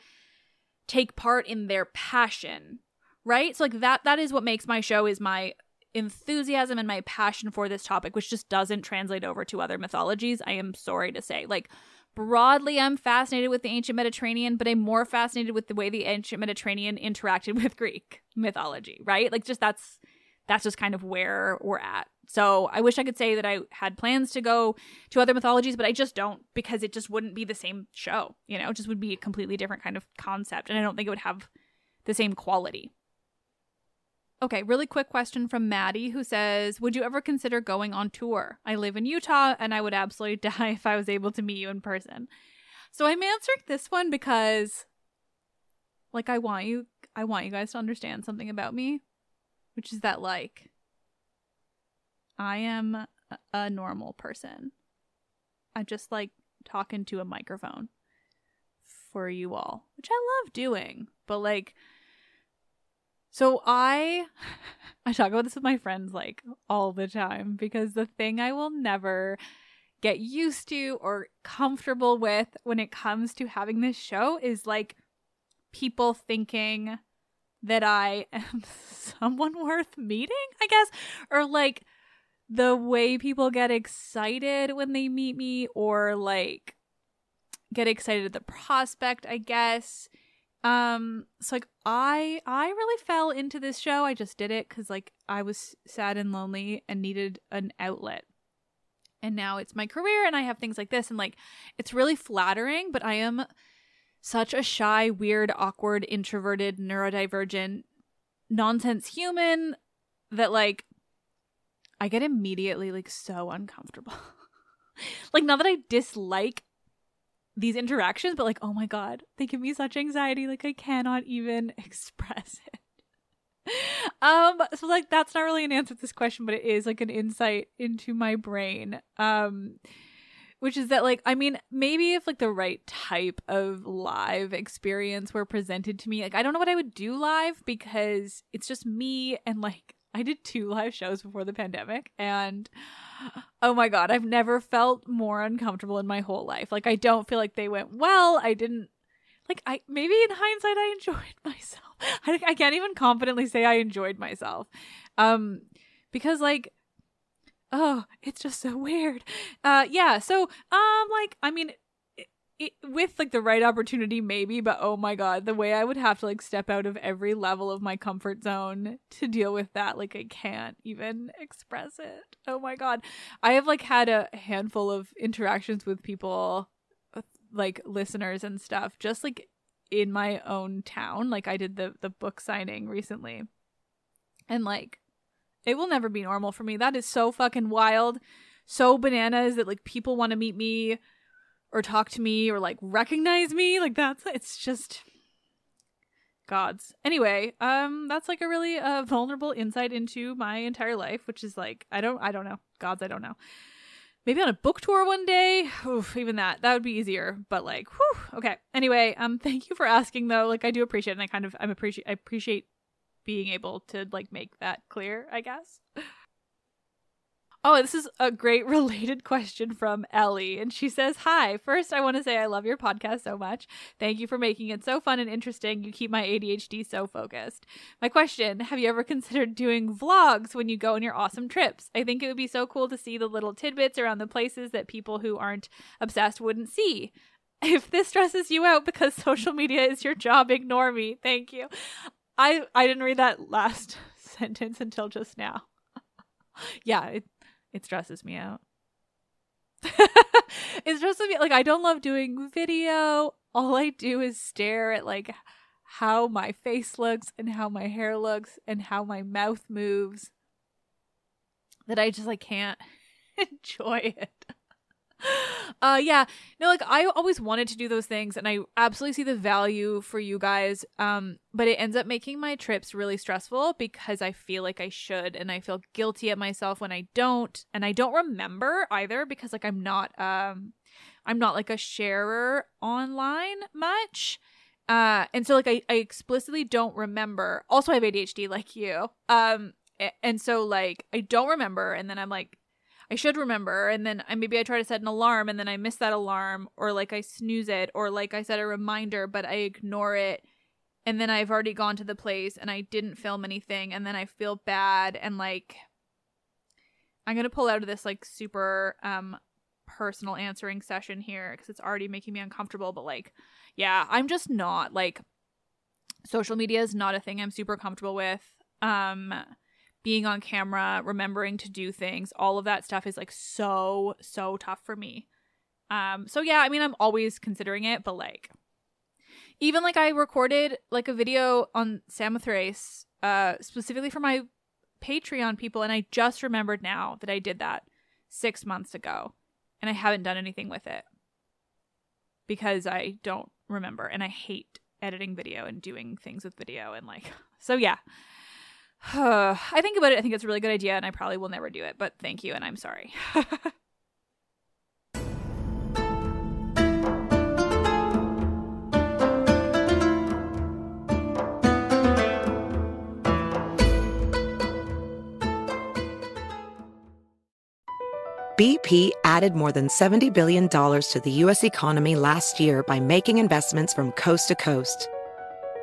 [SPEAKER 1] take part in their passion right? So like that that is what makes my show is my enthusiasm and my passion for this topic which just doesn't translate over to other mythologies i am sorry to say. Like broadly i'm fascinated with the ancient mediterranean but i'm more fascinated with the way the ancient mediterranean interacted with greek mythology right? Like just that's that's just kind of where we're at so I wish I could say that I had plans to go to other mythologies, but I just don't because it just wouldn't be the same show. You know, it just would be a completely different kind of concept. And I don't think it would have the same quality. Okay, really quick question from Maddie who says, Would you ever consider going on tour? I live in Utah and I would absolutely die if I was able to meet you in person. So I'm answering this one because like I want you I want you guys to understand something about me, which is that like I am a normal person. I just like talking to a microphone for you all, which I love doing. But like so I I talk about this with my friends like all the time because the thing I will never get used to or comfortable with when it comes to having this show is like people thinking that I am someone worth meeting, I guess, or like the way people get excited when they meet me or like get excited at the prospect, I guess. Um so like I I really fell into this show. I just did it cuz like I was sad and lonely and needed an outlet. And now it's my career and I have things like this and like it's really flattering, but I am such a shy, weird, awkward, introverted, neurodivergent nonsense human that like I get immediately like so uncomfortable. like not that I dislike these interactions, but like, oh my god, they give me such anxiety. Like I cannot even express it. um, so like that's not really an answer to this question, but it is like an insight into my brain. Um, which is that like I mean maybe if like the right type of live experience were presented to me, like I don't know what I would do live because it's just me and like I did two live shows before the pandemic and oh my god, I've never felt more uncomfortable in my whole life. Like I don't feel like they went well. I didn't like I maybe in hindsight I enjoyed myself. I, I can't even confidently say I enjoyed myself. Um because like oh, it's just so weird. Uh yeah, so um like I mean it, with like the right opportunity maybe but oh my god the way i would have to like step out of every level of my comfort zone to deal with that like i can't even express it. Oh my god. I have like had a handful of interactions with people like listeners and stuff just like in my own town. Like i did the the book signing recently. And like it will never be normal for me that is so fucking wild so bananas that like people want to meet me or talk to me or like recognize me. Like that's it's just gods. Anyway, um that's like a really uh vulnerable insight into my entire life, which is like I don't I don't know. Gods, I don't know. Maybe on a book tour one day. Oof, even that. That would be easier. But like, whew, okay. Anyway, um thank you for asking though. Like I do appreciate and I kind of I'm appreciate I appreciate being able to like make that clear, I guess. Oh, this is a great related question from Ellie. And she says, Hi, first, I want to say I love your podcast so much. Thank you for making it so fun and interesting. You keep my ADHD so focused. My question Have you ever considered doing vlogs when you go on your awesome trips? I think it would be so cool to see the little tidbits around the places that people who aren't obsessed wouldn't see. If this stresses you out because social media is your job, ignore me. Thank you. I I didn't read that last sentence until just now. yeah, it it stresses me out. it stresses me like I don't love doing video. All I do is stare at like how my face looks and how my hair looks and how my mouth moves. That I just like can't enjoy it uh yeah. No like i always wanted to do those things and i absolutely see the value for you guys um but it ends up making my trips really stressful because i feel like i should and i feel guilty at myself when i don't and i don't remember either because like i'm not um i'm not like a sharer online much. Uh and so like I, I explicitly don't remember. Also i have adhd like you. Um and so like i don't remember and then i'm like I should remember. And then I, maybe I try to set an alarm and then I miss that alarm, or like I snooze it, or like I set a reminder, but I ignore it. And then I've already gone to the place and I didn't film anything. And then I feel bad. And like, I'm to pull out of this like super um personal answering session here because it's already making me uncomfortable. But like, yeah, I'm just not like, social media is not a thing I'm super comfortable with. Um, being on camera, remembering to do things, all of that stuff is like so so tough for me. Um so yeah, I mean I'm always considering it, but like even like I recorded like a video on Samothrace uh specifically for my Patreon people and I just remembered now that I did that 6 months ago and I haven't done anything with it because I don't remember and I hate editing video and doing things with video and like so yeah I think about it. I think it's a really good idea, and I probably will never do it. But thank you, and I'm sorry.
[SPEAKER 3] BP added more than $70 billion to the U.S. economy last year by making investments from coast to coast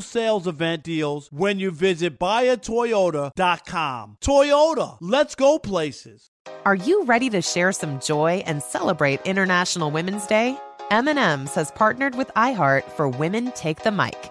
[SPEAKER 4] sales event deals when you visit buyatoyota.com. Toyota, let's go places.
[SPEAKER 2] Are you ready to share some joy and celebrate International Women's Day? M&M's has partnered with iHeart for Women Take the Mic,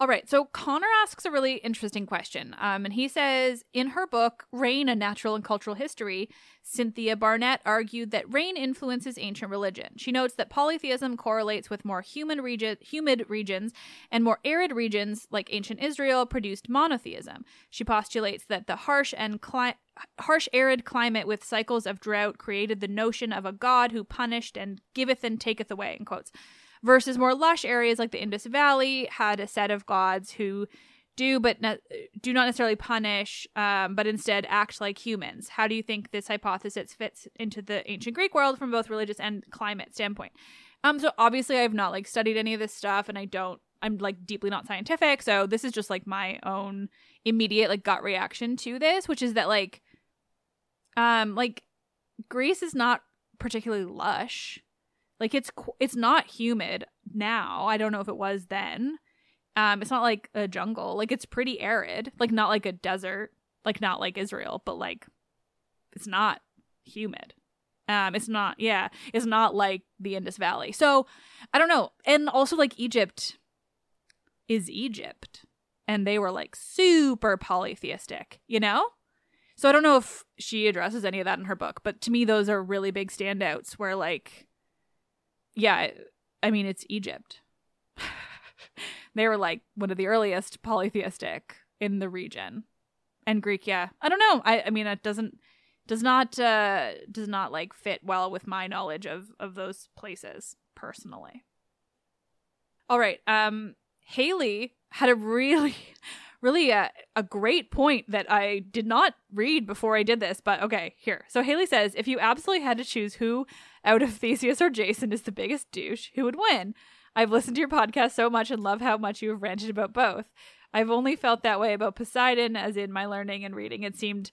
[SPEAKER 1] All right, so Connor asks a really interesting question. Um, and he says In her book, Rain, A Natural and Cultural History, Cynthia Barnett argued that rain influences ancient religion. She notes that polytheism correlates with more region, humid regions, and more arid regions, like ancient Israel, produced monotheism. She postulates that the harsh and cli- harsh arid climate with cycles of drought created the notion of a god who punished and giveth and taketh away, in quotes versus more lush areas like the Indus Valley had a set of gods who do but ne- do not necessarily punish um, but instead act like humans. How do you think this hypothesis fits into the ancient greek world from both religious and climate standpoint? Um so obviously i've not like studied any of this stuff and i don't i'm like deeply not scientific so this is just like my own immediate like gut reaction to this which is that like um like greece is not particularly lush like it's it's not humid now. I don't know if it was then. Um, it's not like a jungle. Like it's pretty arid. Like not like a desert. Like not like Israel, but like it's not humid. Um, it's not. Yeah, it's not like the Indus Valley. So I don't know. And also like Egypt is Egypt, and they were like super polytheistic. You know. So I don't know if she addresses any of that in her book, but to me those are really big standouts where like yeah, I mean, it's Egypt. they were like one of the earliest polytheistic in the region. And Greek, yeah. I don't know. I, I mean, it doesn't does not uh does not like fit well with my knowledge of of those places personally. All right. Um Haley had a really really a, a great point that I did not read before I did this, but okay, here. So Haley says if you absolutely had to choose who out of Theseus or Jason is the biggest douche, who would win? I've listened to your podcast so much and love how much you have ranted about both. I've only felt that way about Poseidon, as in my learning and reading, it seemed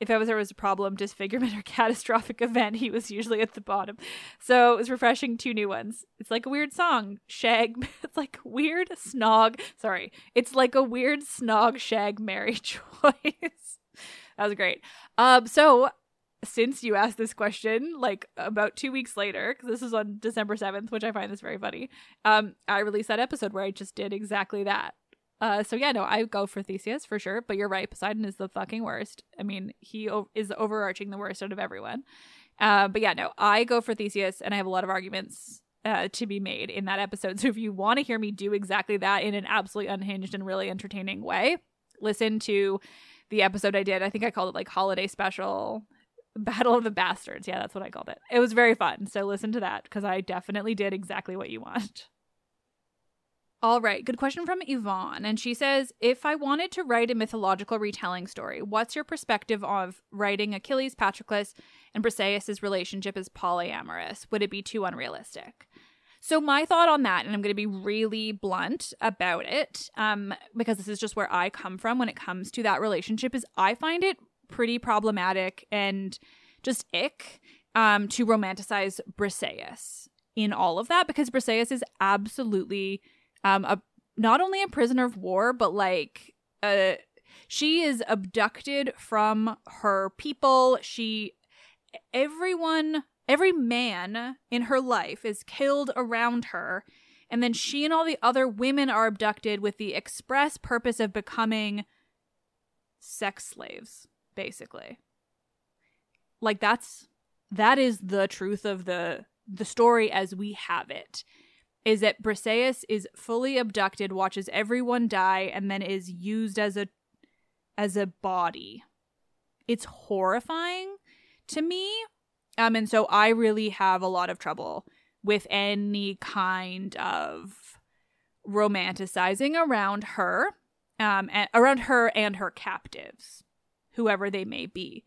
[SPEAKER 1] if ever there was a problem, disfigurement, or catastrophic event, he was usually at the bottom. So it was refreshing two new ones. It's like a weird song. Shag. It's like weird snog. Sorry. It's like a weird snog shag marry choice. that was great. Um, so since you asked this question, like about two weeks later, because this is on December 7th, which I find this very funny, um, I released that episode where I just did exactly that. Uh, so yeah, no, I go for Theseus for sure. But you're right, Poseidon is the fucking worst. I mean, he o- is overarching the worst out of everyone. Uh, but yeah, no, I go for Theseus, and I have a lot of arguments uh, to be made in that episode. So if you want to hear me do exactly that in an absolutely unhinged and really entertaining way, listen to the episode I did. I think I called it like holiday special. Battle of the Bastards. Yeah, that's what I called it. It was very fun. So listen to that because I definitely did exactly what you want. All right, good question from Yvonne. And she says If I wanted to write a mythological retelling story, what's your perspective of writing Achilles, Patroclus, and Briseis' relationship as polyamorous? Would it be too unrealistic? So, my thought on that, and I'm going to be really blunt about it, um, because this is just where I come from when it comes to that relationship, is I find it pretty problematic and just ick um, to romanticize Briseis in all of that, because Briseis is absolutely um a not only a prisoner of war but like uh she is abducted from her people. She everyone every man in her life is killed around her. And then she and all the other women are abducted with the express purpose of becoming sex slaves basically. Like that's that is the truth of the the story as we have it is that Briseis is fully abducted, watches everyone die, and then is used as a as a body. It's horrifying to me. Um, and so I really have a lot of trouble with any kind of romanticizing around her, um, and around her and her captives, whoever they may be.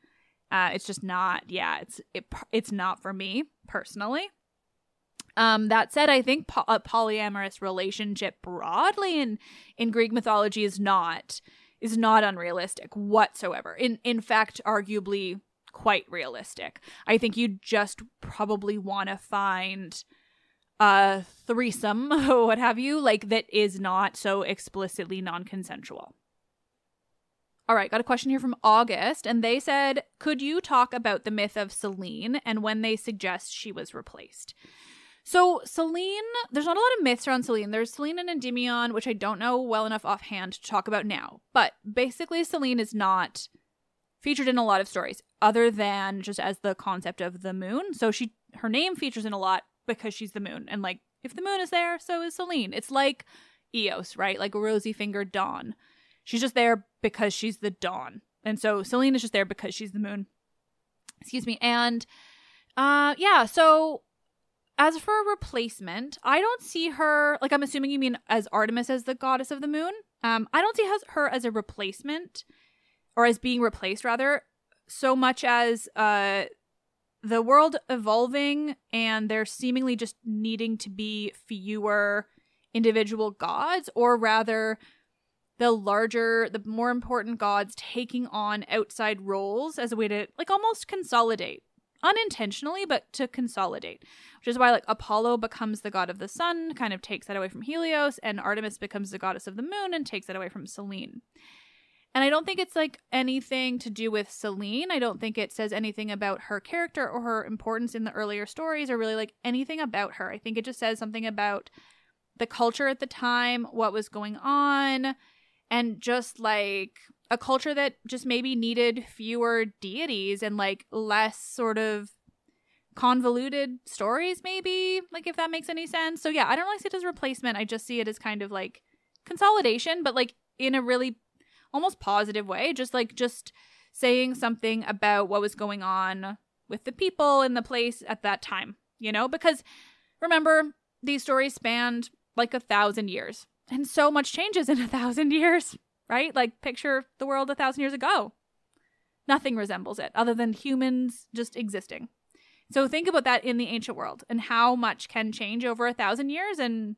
[SPEAKER 1] Uh, it's just not, yeah, it's it, it's not for me personally. Um, that said, I think po- a polyamorous relationship broadly in in Greek mythology is not is not unrealistic whatsoever. In in fact, arguably quite realistic. I think you just probably want to find a threesome, what have you, like that is not so explicitly non-consensual. All right, got a question here from August, and they said, Could you talk about the myth of Selene and when they suggest she was replaced? So Selene, there's not a lot of myths around Selene. There's Selene and Endymion, which I don't know well enough offhand to talk about now. But basically, Selene is not featured in a lot of stories, other than just as the concept of the moon. So she, her name features in a lot because she's the moon, and like if the moon is there, so is Selene. It's like Eos, right? Like rosy fingered dawn. She's just there because she's the dawn, and so Selene is just there because she's the moon. Excuse me, and uh, yeah. So as for a replacement, I don't see her like I'm assuming you mean as Artemis as the goddess of the moon. Um, I don't see her as a replacement or as being replaced rather so much as uh the world evolving and there seemingly just needing to be fewer individual gods or rather the larger the more important gods taking on outside roles as a way to like almost consolidate unintentionally, but to consolidate, which is why like Apollo becomes the god of the sun, kind of takes that away from Helios, and Artemis becomes the goddess of the moon and takes that away from Selene. And I don't think it's like anything to do with Selene. I don't think it says anything about her character or her importance in the earlier stories or really like anything about her. I think it just says something about the culture at the time, what was going on, and just like a culture that just maybe needed fewer deities and like less sort of convoluted stories maybe like if that makes any sense. So yeah i don't really see it as replacement. I just see it as kind of like consolidation but like in a really almost positive way. Just like just saying something about what was going on with the people in the place at that time you know? Because remember these stories spanned like a thousand years and so much changes in a thousand years right? Like picture the world a thousand years ago. Nothing resembles it other than humans just existing. So think about that in the ancient world and how much can change over a thousand years. And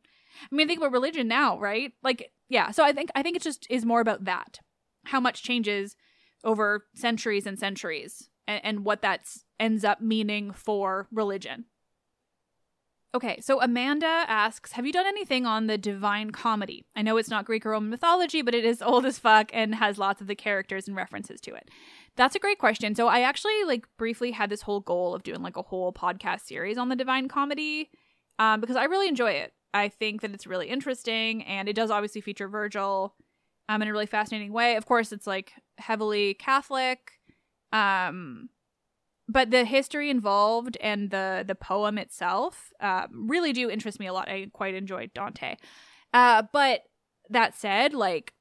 [SPEAKER 1] I mean, think about religion now, right? Like, yeah. So I think I think it just is more about that, how much changes over centuries and centuries and, and what that ends up meaning for religion. Okay, so Amanda asks, Have you done anything on the Divine Comedy? I know it's not Greek or Roman mythology, but it is old as fuck and has lots of the characters and references to it. That's a great question. So I actually like briefly had this whole goal of doing like a whole podcast series on the Divine Comedy um, because I really enjoy it. I think that it's really interesting and it does obviously feature Virgil um, in a really fascinating way. Of course, it's like heavily Catholic. Um, but the history involved and the the poem itself uh, really do interest me a lot. I quite enjoyed Dante. Uh, but that said, like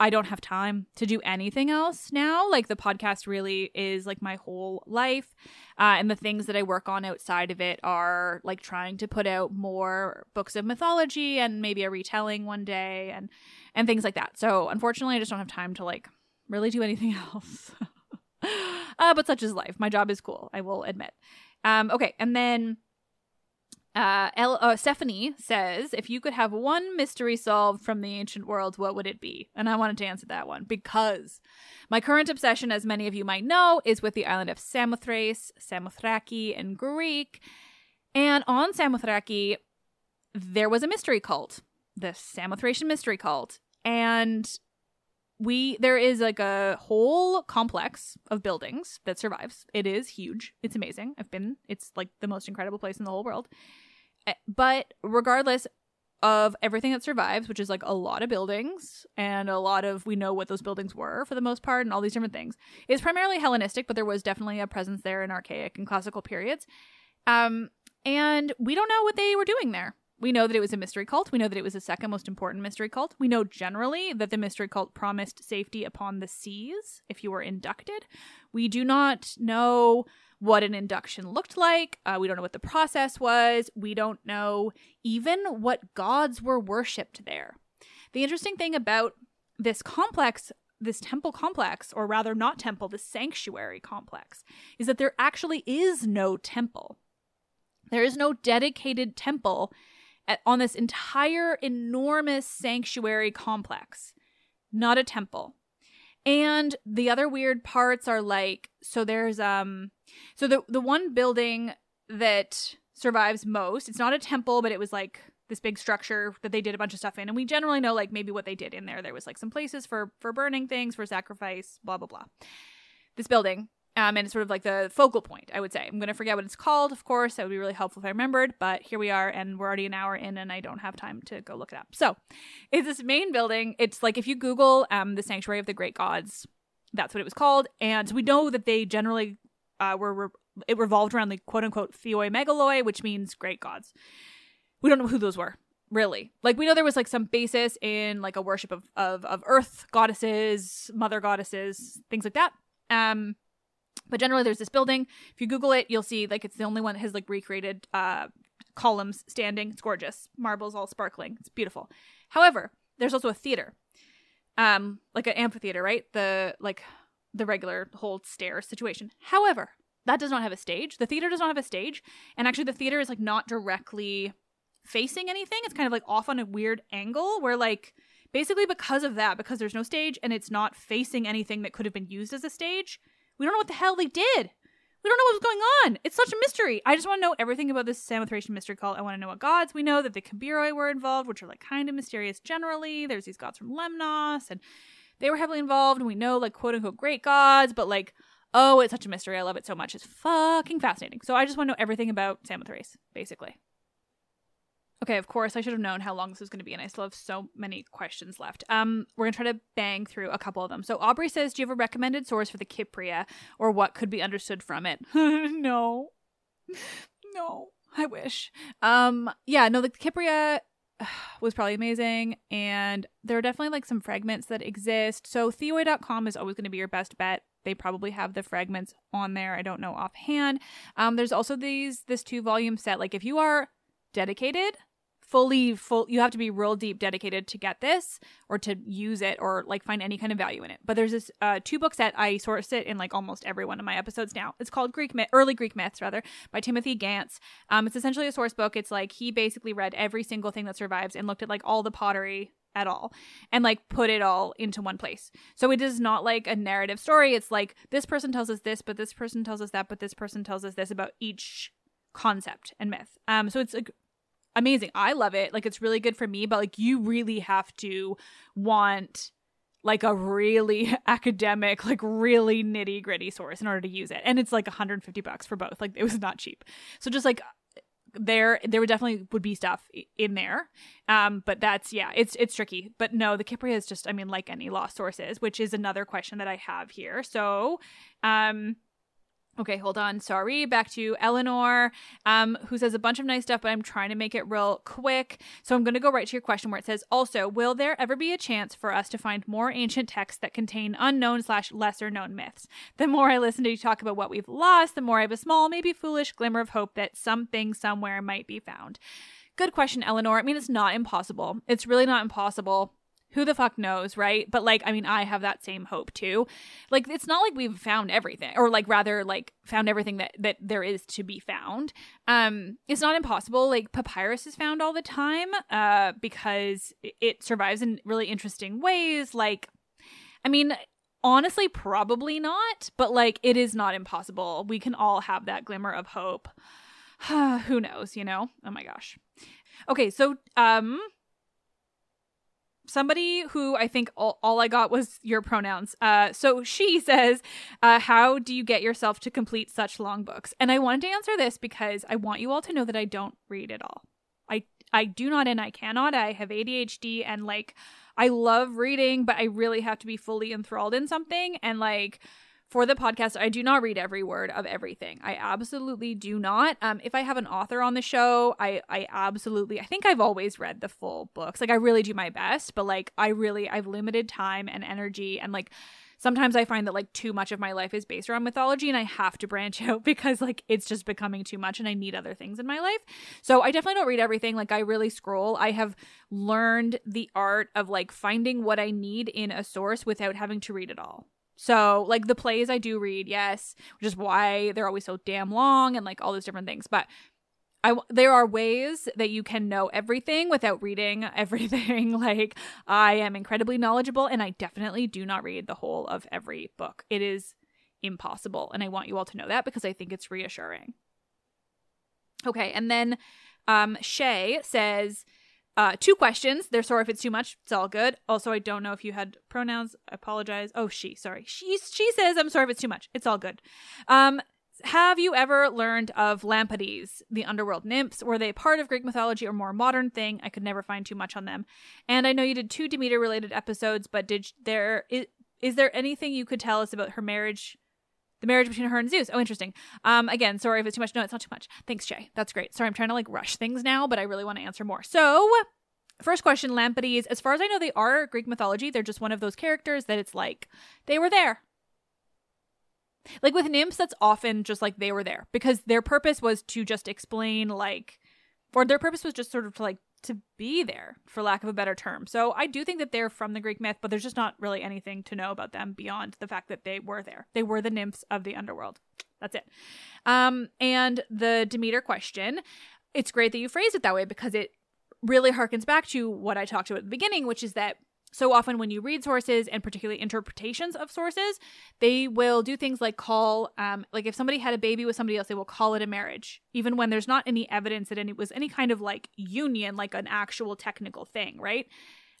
[SPEAKER 1] I don't have time to do anything else now. Like the podcast really is like my whole life. Uh, and the things that I work on outside of it are like trying to put out more books of mythology and maybe a retelling one day and and things like that. So unfortunately, I just don't have time to like really do anything else. uh, but such is life. My job is cool, I will admit. Um, okay, and then uh, uh, Stephanie says, if you could have one mystery solved from the ancient world, what would it be? And I wanted to answer that one because my current obsession, as many of you might know, is with the island of Samothrace, Samothraki in Greek. And on Samothraki, there was a mystery cult, the Samothracian mystery cult. And we there is like a whole complex of buildings that survives. It is huge. It's amazing. I've been. It's like the most incredible place in the whole world. Eh, but regardless of everything that survives, which is like a lot of buildings and a lot of we know what those buildings were for the most part and all these different things, is primarily Hellenistic, but there was definitely a presence there in archaic and classical periods. Um, and we don't know what they were doing there. We know that it was a mystery cult. We know that it was the second most important mystery cult. We know generally that the mystery cult promised safety upon the seas if you were inducted. We do not know what an induction looked like. Uh, we don't know what the process was. We don't know even what gods were worshipped there. The interesting thing about this complex, this temple complex, or rather not temple, the sanctuary complex, is that there actually is no temple. There is no dedicated temple at, on this entire enormous sanctuary complex, not a temple. And the other weird parts are like so there's um so the the one building that survives most, it's not a temple, but it was like this big structure that they did a bunch of stuff in. And we generally know like maybe what they did in there. There was like some places for for burning things for sacrifice blah blah blah. This building um, and it's sort of like the focal point, I would say. I'm going to forget what it's called, of course. That would be really helpful if I remembered, but here we are, and we're already an hour in, and I don't have time to go look it up. So it's this main building. It's like if you Google um, the Sanctuary of the Great Gods, that's what it was called. And we know that they generally uh, were, re- it revolved around the quote unquote Theoi Megaloi, which means great gods. We don't know who those were really like we know there was like some basis in like a worship of of, of earth goddesses mother goddesses things like that um but generally, there's this building. If you Google it, you'll see like it's the only one that has like recreated uh, columns standing. It's gorgeous. Marbles all sparkling. It's beautiful. However, there's also a theater, um, like an amphitheater, right? The like the regular whole stair situation. However, that does not have a stage. The theater does not have a stage, and actually, the theater is like not directly facing anything. It's kind of like off on a weird angle where like basically because of that, because there's no stage and it's not facing anything that could have been used as a stage we don't know what the hell they did. We don't know what's going on. It's such a mystery. I just want to know everything about this Samothracian mystery cult. I want to know what gods. We know that the Kabiroi were involved, which are like kind of mysterious generally. There's these gods from Lemnos, and they were heavily involved. And we know like quote unquote great gods, but like, oh, it's such a mystery. I love it so much. It's fucking fascinating. So I just want to know everything about Samothrace, basically. Okay, of course, I should have known how long this was going to be, and I still have so many questions left. Um, we're going to try to bang through a couple of them. So Aubrey says, "Do you have a recommended source for the Kypria, or what could be understood from it?" no, no, I wish. Um, yeah, no, the Kypria was probably amazing, and there are definitely like some fragments that exist. So Theoi.com is always going to be your best bet. They probably have the fragments on there. I don't know offhand. Um, there's also these this two volume set. Like if you are dedicated fully full you have to be real deep dedicated to get this or to use it or like find any kind of value in it but there's this uh, two books that i source it in like almost every one of my episodes now it's called greek myth early greek myths rather by timothy gantz um, it's essentially a source book it's like he basically read every single thing that survives and looked at like all the pottery at all and like put it all into one place. So it is not like a narrative story. It's like this person tells us this, but this person tells us that, but this person tells us this about each concept and myth. Um, so it's like amazing. I love it. Like it's really good for me, but like you really have to want like a really academic, like really nitty gritty source in order to use it. And it's like 150 bucks for both. Like it was not cheap. So just like there there would definitely would be stuff in there um but that's yeah it's it's tricky but no the Kypria is just i mean like any lost sources which is another question that i have here so um Okay, hold on. Sorry. Back to Eleanor, um, who says a bunch of nice stuff, but I'm trying to make it real quick. So I'm going to go right to your question where it says, also, will there ever be a chance for us to find more ancient texts that contain unknown slash lesser known myths? The more I listen to you talk about what we've lost, the more I have a small, maybe foolish glimmer of hope that something somewhere might be found. Good question, Eleanor. I mean, it's not impossible. It's really not impossible who the fuck knows, right? But like, I mean, I have that same hope too. Like, it's not like we've found everything, or like rather, like found everything that that there is to be found. Um, it's not impossible. Like, papyrus is found all the time, uh, because it survives in really interesting ways. Like, I mean, honestly, probably not, but like, it is not impossible. We can all have that glimmer of hope. who knows? You know? Oh my gosh. Okay, so um somebody who I think all, all I got was your pronouns. Uh, so she says, uh, How do you get yourself to complete such long books? And I wanted to answer this because I want you all to know that I don't read at all. I, I do not and I cannot. I have ADHD and like I love reading, but I really have to be fully enthralled in something. And like, for the podcast, I do not read every word of everything. I absolutely do not. Um, if I have an author on the show, I I absolutely I think I've always read the full books. Like I really do my best, but like I really I've limited time and energy and like sometimes I find that like too much of my life is based around mythology and I have to branch out because like it's just becoming too much and I need other things in my life. So I definitely don't read everything. Like I really scroll. I have learned the art of like finding what I need in a source without having to read it all. So, like the plays I do read, yes, which is why they're always so damn long and like all those different things. But I there are ways that you can know everything without reading everything. like I am incredibly knowledgeable and I definitely do not read the whole of every book. It is impossible and I want you all to know that because I think it's reassuring. Okay, and then um Shay says uh, two questions. They're sorry if it's too much. It's all good. Also, I don't know if you had pronouns. I apologize. Oh, she. Sorry. She. She says, "I'm sorry if it's too much. It's all good." Um, have you ever learned of Lampades, the underworld nymphs? Were they part of Greek mythology or more modern thing? I could never find too much on them. And I know you did two Demeter related episodes, but did there is, is there anything you could tell us about her marriage? The marriage between her and Zeus. Oh, interesting. Um, again, sorry if it's too much. No, it's not too much. Thanks, Jay. That's great. Sorry, I'm trying to like rush things now, but I really want to answer more. So, first question, Lampades. As far as I know, they are Greek mythology. They're just one of those characters that it's like they were there. Like with nymphs, that's often just like they were there because their purpose was to just explain like, or their purpose was just sort of to like to be there, for lack of a better term. So I do think that they're from the Greek myth, but there's just not really anything to know about them beyond the fact that they were there. They were the nymphs of the underworld. That's it. Um, and the Demeter question, it's great that you phrase it that way because it really harkens back to what I talked about at the beginning, which is that so often when you read sources and particularly interpretations of sources they will do things like call um, like if somebody had a baby with somebody else they will call it a marriage even when there's not any evidence that it was any kind of like union like an actual technical thing right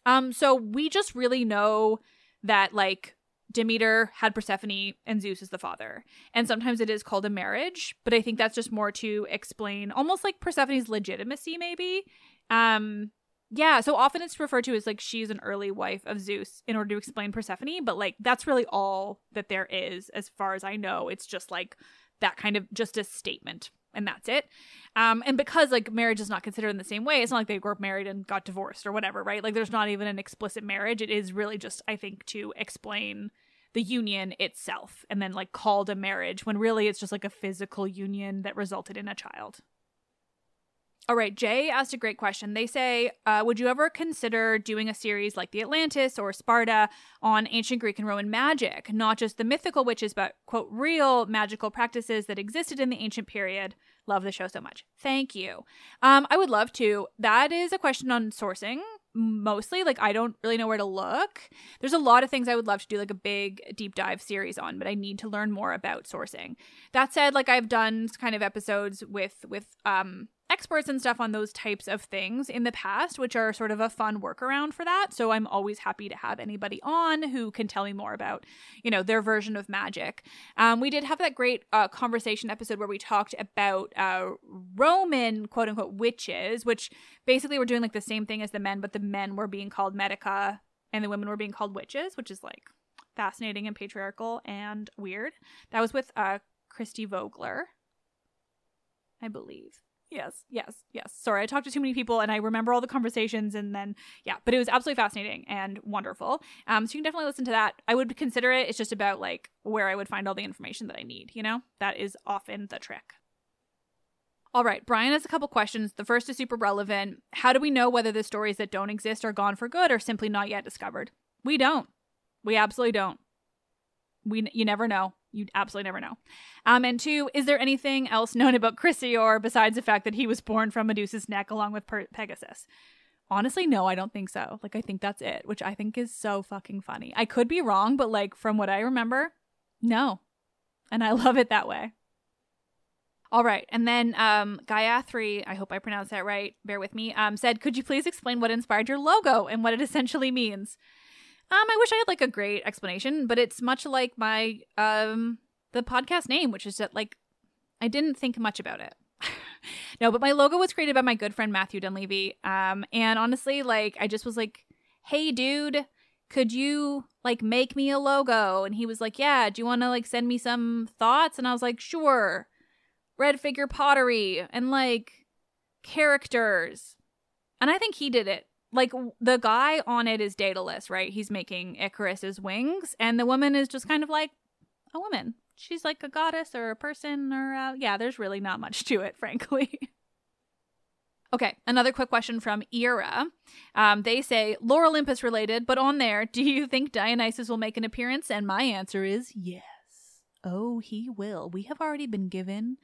[SPEAKER 1] um so we just really know that like Demeter had Persephone and Zeus is the father. And sometimes it is called a marriage, but I think that's just more to explain almost like Persephone's legitimacy maybe. Um yeah, so often it's referred to as like she's an early wife of Zeus in order to explain Persephone, but like that's really all that there is as far as I know. It's just like that kind of just a statement and that's it. Um, and because like marriage is not considered in the same way, it's not like they were married and got divorced or whatever, right? Like there's not even an explicit marriage. It is really just, I think, to explain the union itself and then like called a marriage when really it's just like a physical union that resulted in a child. All right, Jay asked a great question. They say, uh, Would you ever consider doing a series like The Atlantis or Sparta on ancient Greek and Roman magic, not just the mythical witches, but, quote, real magical practices that existed in the ancient period? Love the show so much. Thank you. Um, I would love to. That is a question on sourcing. mostly. Like, I don't really know where to look. There's a lot of things I would love to do, like a big deep dive series on, but I need to learn more about sourcing. That said, like I've done kind of episodes with with um experts and stuff on those types of things in the past, which are sort of a fun workaround for that. So I'm always happy to have anybody on who can tell me more about, you know, their version of magic. Um, we did have that great uh, conversation episode where we talked about uh, Roman quote unquote witches, which basically were doing like the same thing as the men, but the men were being called medica and the women were being called witches, which is like fascinating and patriarchal and weird. That was with uh, Christy Vogler, I believe. Yes, yes, yes. Sorry, I talked to too many people and I remember all the conversations and then yeah, but it was absolutely fascinating and wonderful. Um, so you can definitely listen to that. I would consider it. It's just about like where I would find all the information that I need, you know? That is often the trick. All right, Brian has a couple questions. The first is super relevant. How do we know whether the stories that don't exist are gone for good or simply not yet discovered? We don't. We absolutely don't. We you never know. You absolutely never know. Um, and two, is there anything else known about Chrysaor besides the fact that he was born from Medusa's neck along with per- Pegasus? Honestly, no, I don't think so. Like, I think that's it, which I think is so fucking funny. I could be wrong, but like, from what I remember, no. And I love it that way. All right. And then um, Gaia3, I hope I pronounced that right, bear with me, um, said, Could you please explain what inspired your logo and what it essentially means? Um, I wish I had like a great explanation, but it's much like my um the podcast name, which is that like I didn't think much about it. no, but my logo was created by my good friend Matthew Dunleavy. Um, and honestly, like I just was like, "Hey, dude, could you like make me a logo?" And he was like, "Yeah. Do you want to like send me some thoughts?" And I was like, "Sure." Red figure pottery and like characters, and I think he did it like the guy on it is Daedalus, right? He's making Icarus's wings, and the woman is just kind of like a woman. She's like a goddess or a person, or uh, yeah, there's really not much to it, frankly. okay, another quick question from Era. Um, they say Lore Olympus related, but on there, do you think Dionysus will make an appearance? And my answer is yes. Oh, he will. We have already been given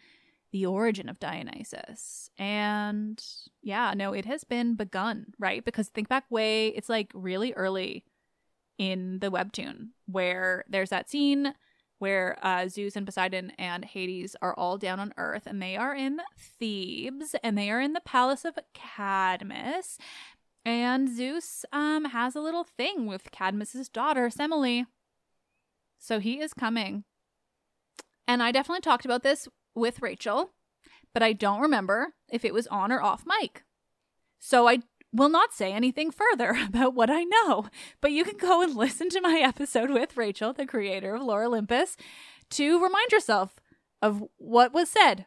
[SPEAKER 1] the origin of Dionysus. And yeah, no, it has been begun, right? Because think back way, it's like really early in the webtoon where there's that scene where uh, Zeus and Poseidon and Hades are all down on Earth and they are in Thebes and they are in the palace of Cadmus. And Zeus um, has a little thing with Cadmus's daughter, Semele. So he is coming. And I definitely talked about this with Rachel, but I don't remember if it was on or off mic. So I will not say anything further about what I know, but you can go and listen to my episode with Rachel, the creator of Lore Olympus, to remind yourself of what was said.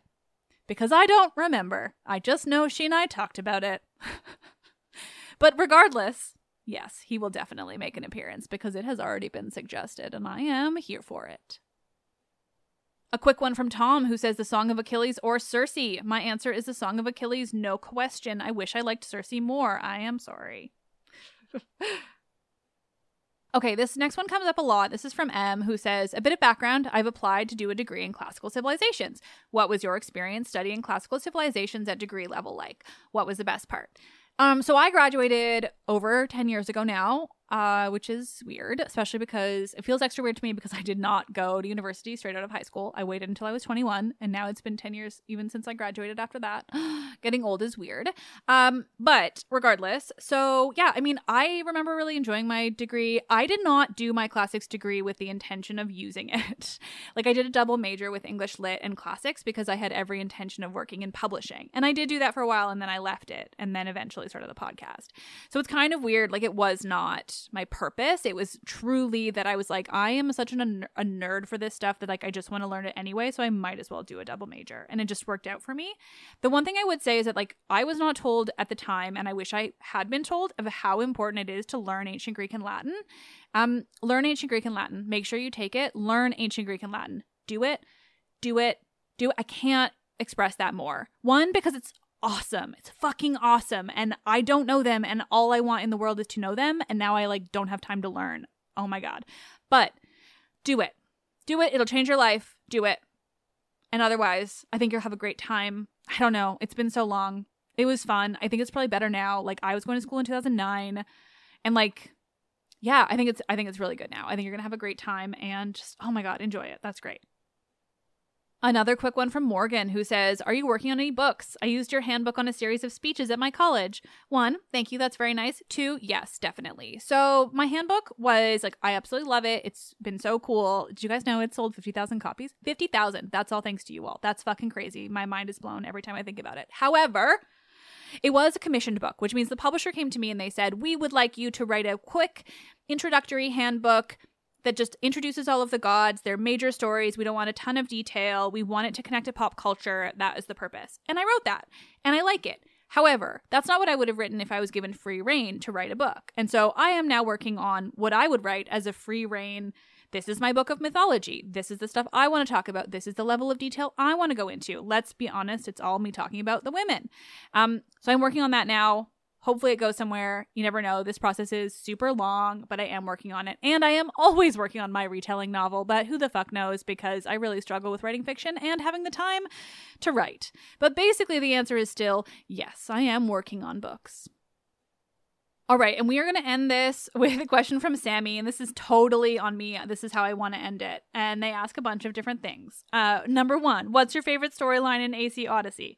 [SPEAKER 1] Because I don't remember. I just know she and I talked about it. but regardless, yes, he will definitely make an appearance because it has already been suggested, and I am here for it. A quick one from Tom who says the Song of Achilles or Circe. My answer is the Song of Achilles, no question. I wish I liked Circe more. I am sorry. okay, this next one comes up a lot. This is from M who says, A bit of background. I've applied to do a degree in classical civilizations. What was your experience studying classical civilizations at degree level like? What was the best part? Um, so I graduated over 10 years ago now uh, which is weird, especially because it feels extra weird to me because I did not go to university straight out of high school. I waited until I was 21, and now it's been 10 years even since I graduated after that. Getting old is weird. Um, but regardless, so yeah, I mean, I remember really enjoying my degree. I did not do my classics degree with the intention of using it. like, I did a double major with English Lit and classics because I had every intention of working in publishing. And I did do that for a while, and then I left it, and then eventually started the podcast. So it's kind of weird. Like, it was not my purpose. It was truly that I was like, I am such an, a nerd for this stuff that like I just want to learn it anyway, so I might as well do a double major. And it just worked out for me. The one thing I would say is that like I was not told at the time, and I wish I had been told of how important it is to learn ancient Greek and Latin. Um, learn ancient Greek and Latin. Make sure you take it. Learn ancient Greek and Latin. Do it. Do it. Do it. I can't express that more. One, because it's awesome. It's fucking awesome. And I don't know them and all I want in the world is to know them and now I like don't have time to learn. Oh my god. But do it. Do it. It'll change your life. Do it. And otherwise, I think you'll have a great time. I don't know. It's been so long. It was fun. I think it's probably better now. Like I was going to school in 2009 and like yeah, I think it's I think it's really good now. I think you're going to have a great time and just oh my god, enjoy it. That's great. Another quick one from Morgan who says, Are you working on any books? I used your handbook on a series of speeches at my college. One, thank you, that's very nice. Two, yes, definitely. So, my handbook was like, I absolutely love it. It's been so cool. Did you guys know it sold 50,000 copies? 50,000. That's all thanks to you all. That's fucking crazy. My mind is blown every time I think about it. However, it was a commissioned book, which means the publisher came to me and they said, We would like you to write a quick introductory handbook that just introduces all of the gods, their major stories. We don't want a ton of detail. We want it to connect to pop culture. That is the purpose. And I wrote that, and I like it. However, that's not what I would have written if I was given free rein to write a book. And so I am now working on what I would write as a free rein. This is my book of mythology. This is the stuff I want to talk about. This is the level of detail I want to go into. Let's be honest, it's all me talking about the women. Um, so I'm working on that now. Hopefully, it goes somewhere. You never know. This process is super long, but I am working on it. And I am always working on my retelling novel, but who the fuck knows because I really struggle with writing fiction and having the time to write. But basically, the answer is still yes, I am working on books. All right, and we are going to end this with a question from Sammy, and this is totally on me. This is how I want to end it. And they ask a bunch of different things. Uh, number one, what's your favorite storyline in AC Odyssey?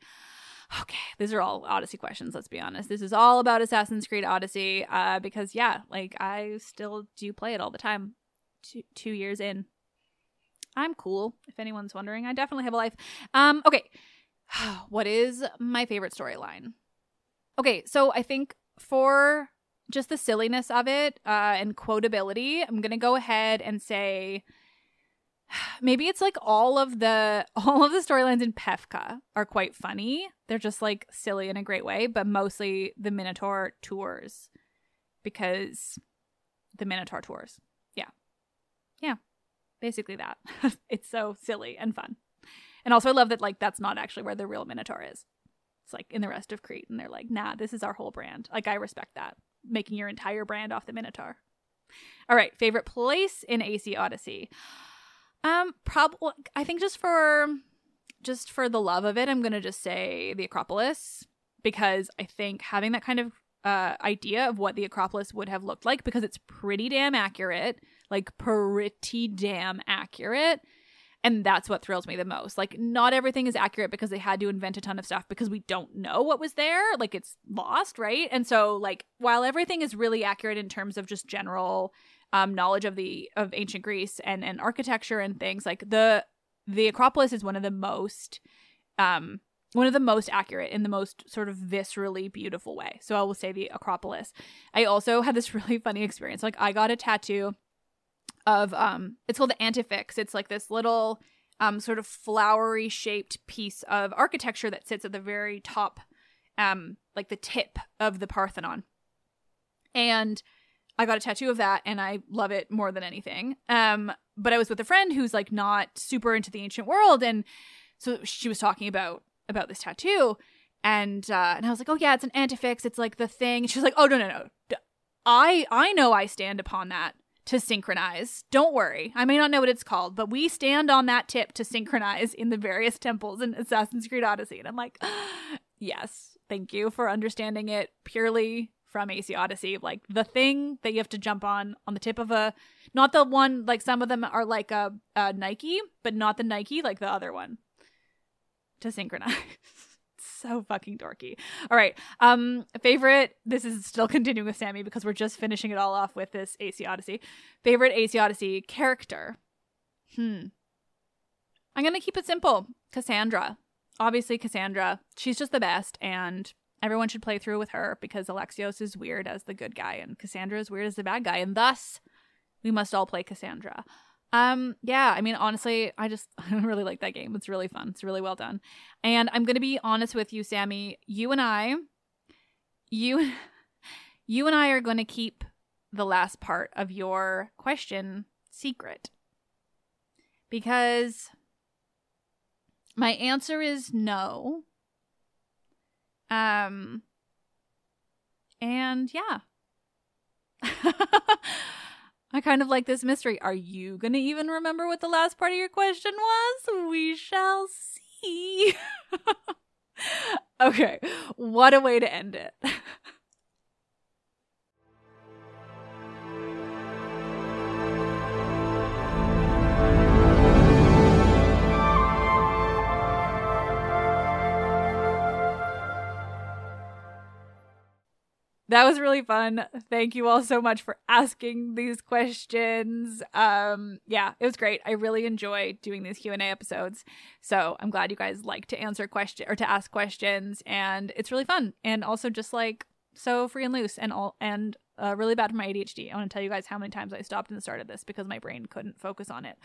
[SPEAKER 1] Okay, these are all Odyssey questions, let's be honest. This is all about Assassin's Creed Odyssey uh, because, yeah, like I still do play it all the time. Two, two years in. I'm cool, if anyone's wondering. I definitely have a life. Um, okay, what is my favorite storyline? Okay, so I think for just the silliness of it uh, and quotability, I'm going to go ahead and say maybe it's like all of the all of the storylines in Pephka are quite funny. They're just like silly in a great way, but mostly the Minotaur tours because the Minotaur tours. Yeah. Yeah. Basically that. it's so silly and fun. And also I love that like that's not actually where the real Minotaur is. It's like in the rest of Crete and they're like, "Nah, this is our whole brand." Like I respect that. Making your entire brand off the Minotaur. All right, favorite place in AC Odyssey. Um, probably. I think just for just for the love of it, I'm gonna just say the Acropolis because I think having that kind of uh, idea of what the Acropolis would have looked like because it's pretty damn accurate, like pretty damn accurate. And that's what thrills me the most. Like, not everything is accurate because they had to invent a ton of stuff because we don't know what was there. Like, it's lost, right? And so, like, while everything is really accurate in terms of just general um, knowledge of the of ancient Greece and and architecture and things like the the Acropolis is one of the most um one of the most accurate in the most sort of viscerally beautiful way. So I will say the Acropolis. I also had this really funny experience. Like I got a tattoo of um it's called the Antefix. It's like this little um sort of flowery shaped piece of architecture that sits at the very top um like the tip of the Parthenon. And I got a tattoo of that and I love it more than anything. Um, but I was with a friend who's like not super into the ancient world, and so she was talking about about this tattoo, and uh, and I was like, oh yeah, it's an antefix. It's like the thing. And she was like, oh no no no, I I know I stand upon that to synchronize. Don't worry, I may not know what it's called, but we stand on that tip to synchronize in the various temples in Assassin's Creed Odyssey. And I'm like, yes, thank you for understanding it purely from AC Odyssey, like the thing that you have to jump on on the tip of a, not the one like some of them are like a, a Nike, but not the Nike, like the other one, to synchronize. so fucking dorky. All right, um, favorite. This is still continuing with Sammy because we're just finishing it all off with this AC Odyssey. Favorite AC Odyssey character. Hmm. I'm gonna keep it simple. Cassandra. Obviously, Cassandra. She's just the best, and Everyone should play through with her because Alexios is weird as the good guy and Cassandra is weird as the bad guy, and thus we must all play Cassandra. Um, yeah, I mean, honestly, I just I really like that game. It's really fun. It's really well done. And I'm gonna be honest with you, Sammy. You and I, you, you and I are gonna keep the last part of your question secret because my answer is no. Um, and yeah. I kind of like this mystery. Are you going to even remember what the last part of your question was? We shall see. Okay, what a way to end it. that was really fun. Thank you all so much for asking these questions. Um, yeah, it was great. I really enjoy doing these Q and A episodes. So I'm glad you guys like to answer questions or to ask questions, and it's really fun. And also just like so free and loose, and all and uh, really bad for my ADHD. I want to tell you guys how many times I stopped and started this because my brain couldn't focus on it.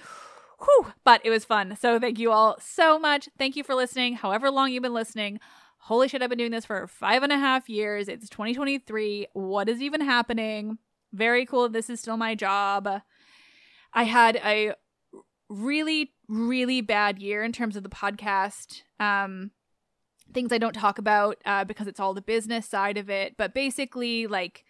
[SPEAKER 1] Whew, but it was fun. So thank you all so much. Thank you for listening. However long you've been listening holy shit, I've been doing this for five and a half years. It's 2023. What is even happening? Very cool. This is still my job. I had a really, really bad year in terms of the podcast. Um, things I don't talk about uh, because it's all the business side of it. But basically, like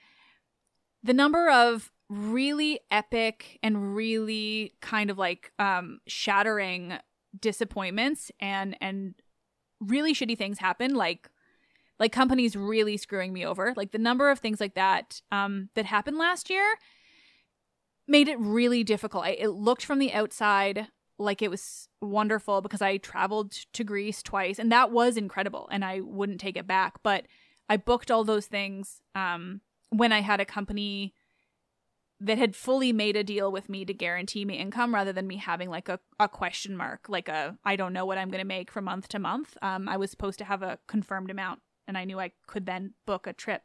[SPEAKER 1] the number of really epic and really kind of like um, shattering disappointments and and really shitty things happen like like companies really screwing me over. Like the number of things like that um that happened last year made it really difficult. I, it looked from the outside like it was wonderful because i traveled to greece twice and that was incredible and i wouldn't take it back. But i booked all those things um when i had a company that had fully made a deal with me to guarantee me income rather than me having like a, a question mark, like a I don't know what I'm going to make from month to month. Um, I was supposed to have a confirmed amount and I knew I could then book a trip.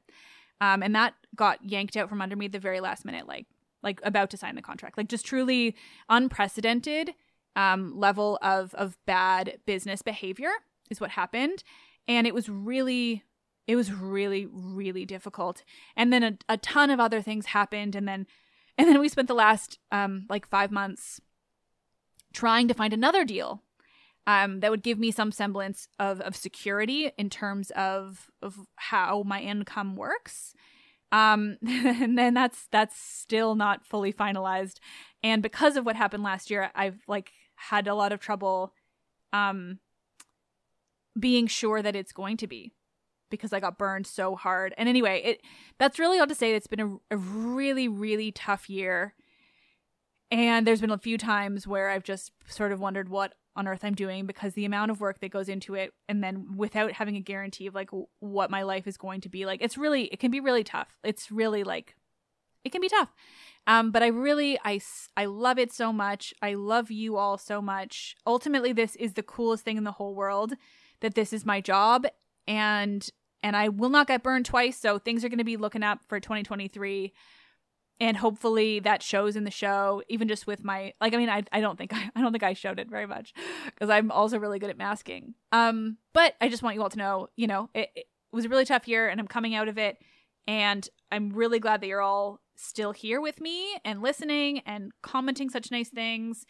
[SPEAKER 1] Um, and that got yanked out from under me the very last minute, like like about to sign the contract. Like just truly unprecedented um, level of of bad business behavior is what happened. And it was really it was really really difficult and then a, a ton of other things happened and then and then we spent the last um like five months trying to find another deal um, that would give me some semblance of, of security in terms of of how my income works. Um, and then that's that's still not fully finalized. And because of what happened last year, I've like had a lot of trouble um, being sure that it's going to be because I got burned so hard. And anyway, it that's really all to say. It's been a, a really really tough year, and there's been a few times where I've just sort of wondered what on earth I'm doing because the amount of work that goes into it, and then without having a guarantee of like what my life is going to be like, it's really it can be really tough. It's really like it can be tough. Um, but I really I I love it so much. I love you all so much. Ultimately, this is the coolest thing in the whole world. That this is my job and and I will not get burned twice. So things are going to be looking up for 2023. And hopefully that shows in the show, even just with my like. I mean, I, I don't think I, I don't think I showed it very much because I'm also really good at masking. Um, but I just want you all to know, you know, it, it was a really tough year, and I'm coming out of it, and I'm really glad that you're all still here with me and listening and commenting such nice things,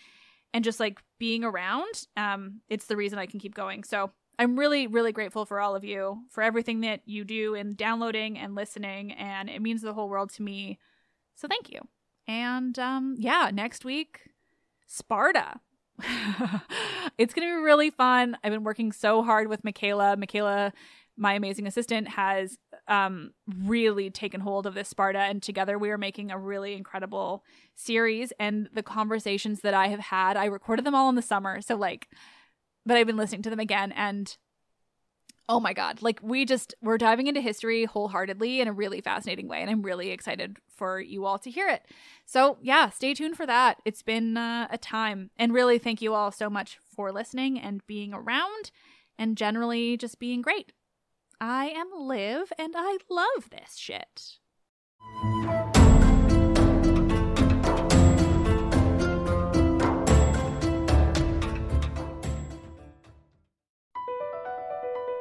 [SPEAKER 1] and just like being around. Um, it's the reason I can keep going. So I'm really, really grateful for all of you for everything that you do in downloading and listening, and it means the whole world to me. So thank you. And um, yeah, next week, Sparta. it's going to be really fun. I've been working so hard with Michaela. Michaela, my amazing assistant, has um, really taken hold of this Sparta, and together we are making a really incredible series. And the conversations that I have had, I recorded them all in the summer. So, like, but I've been listening to them again and oh my god like we just we're diving into history wholeheartedly in a really fascinating way and i'm really excited for you all to hear it. So yeah stay tuned for that. It's been uh, a time. And really thank you all so much for listening and being around and generally just being great. I am liv and i love this shit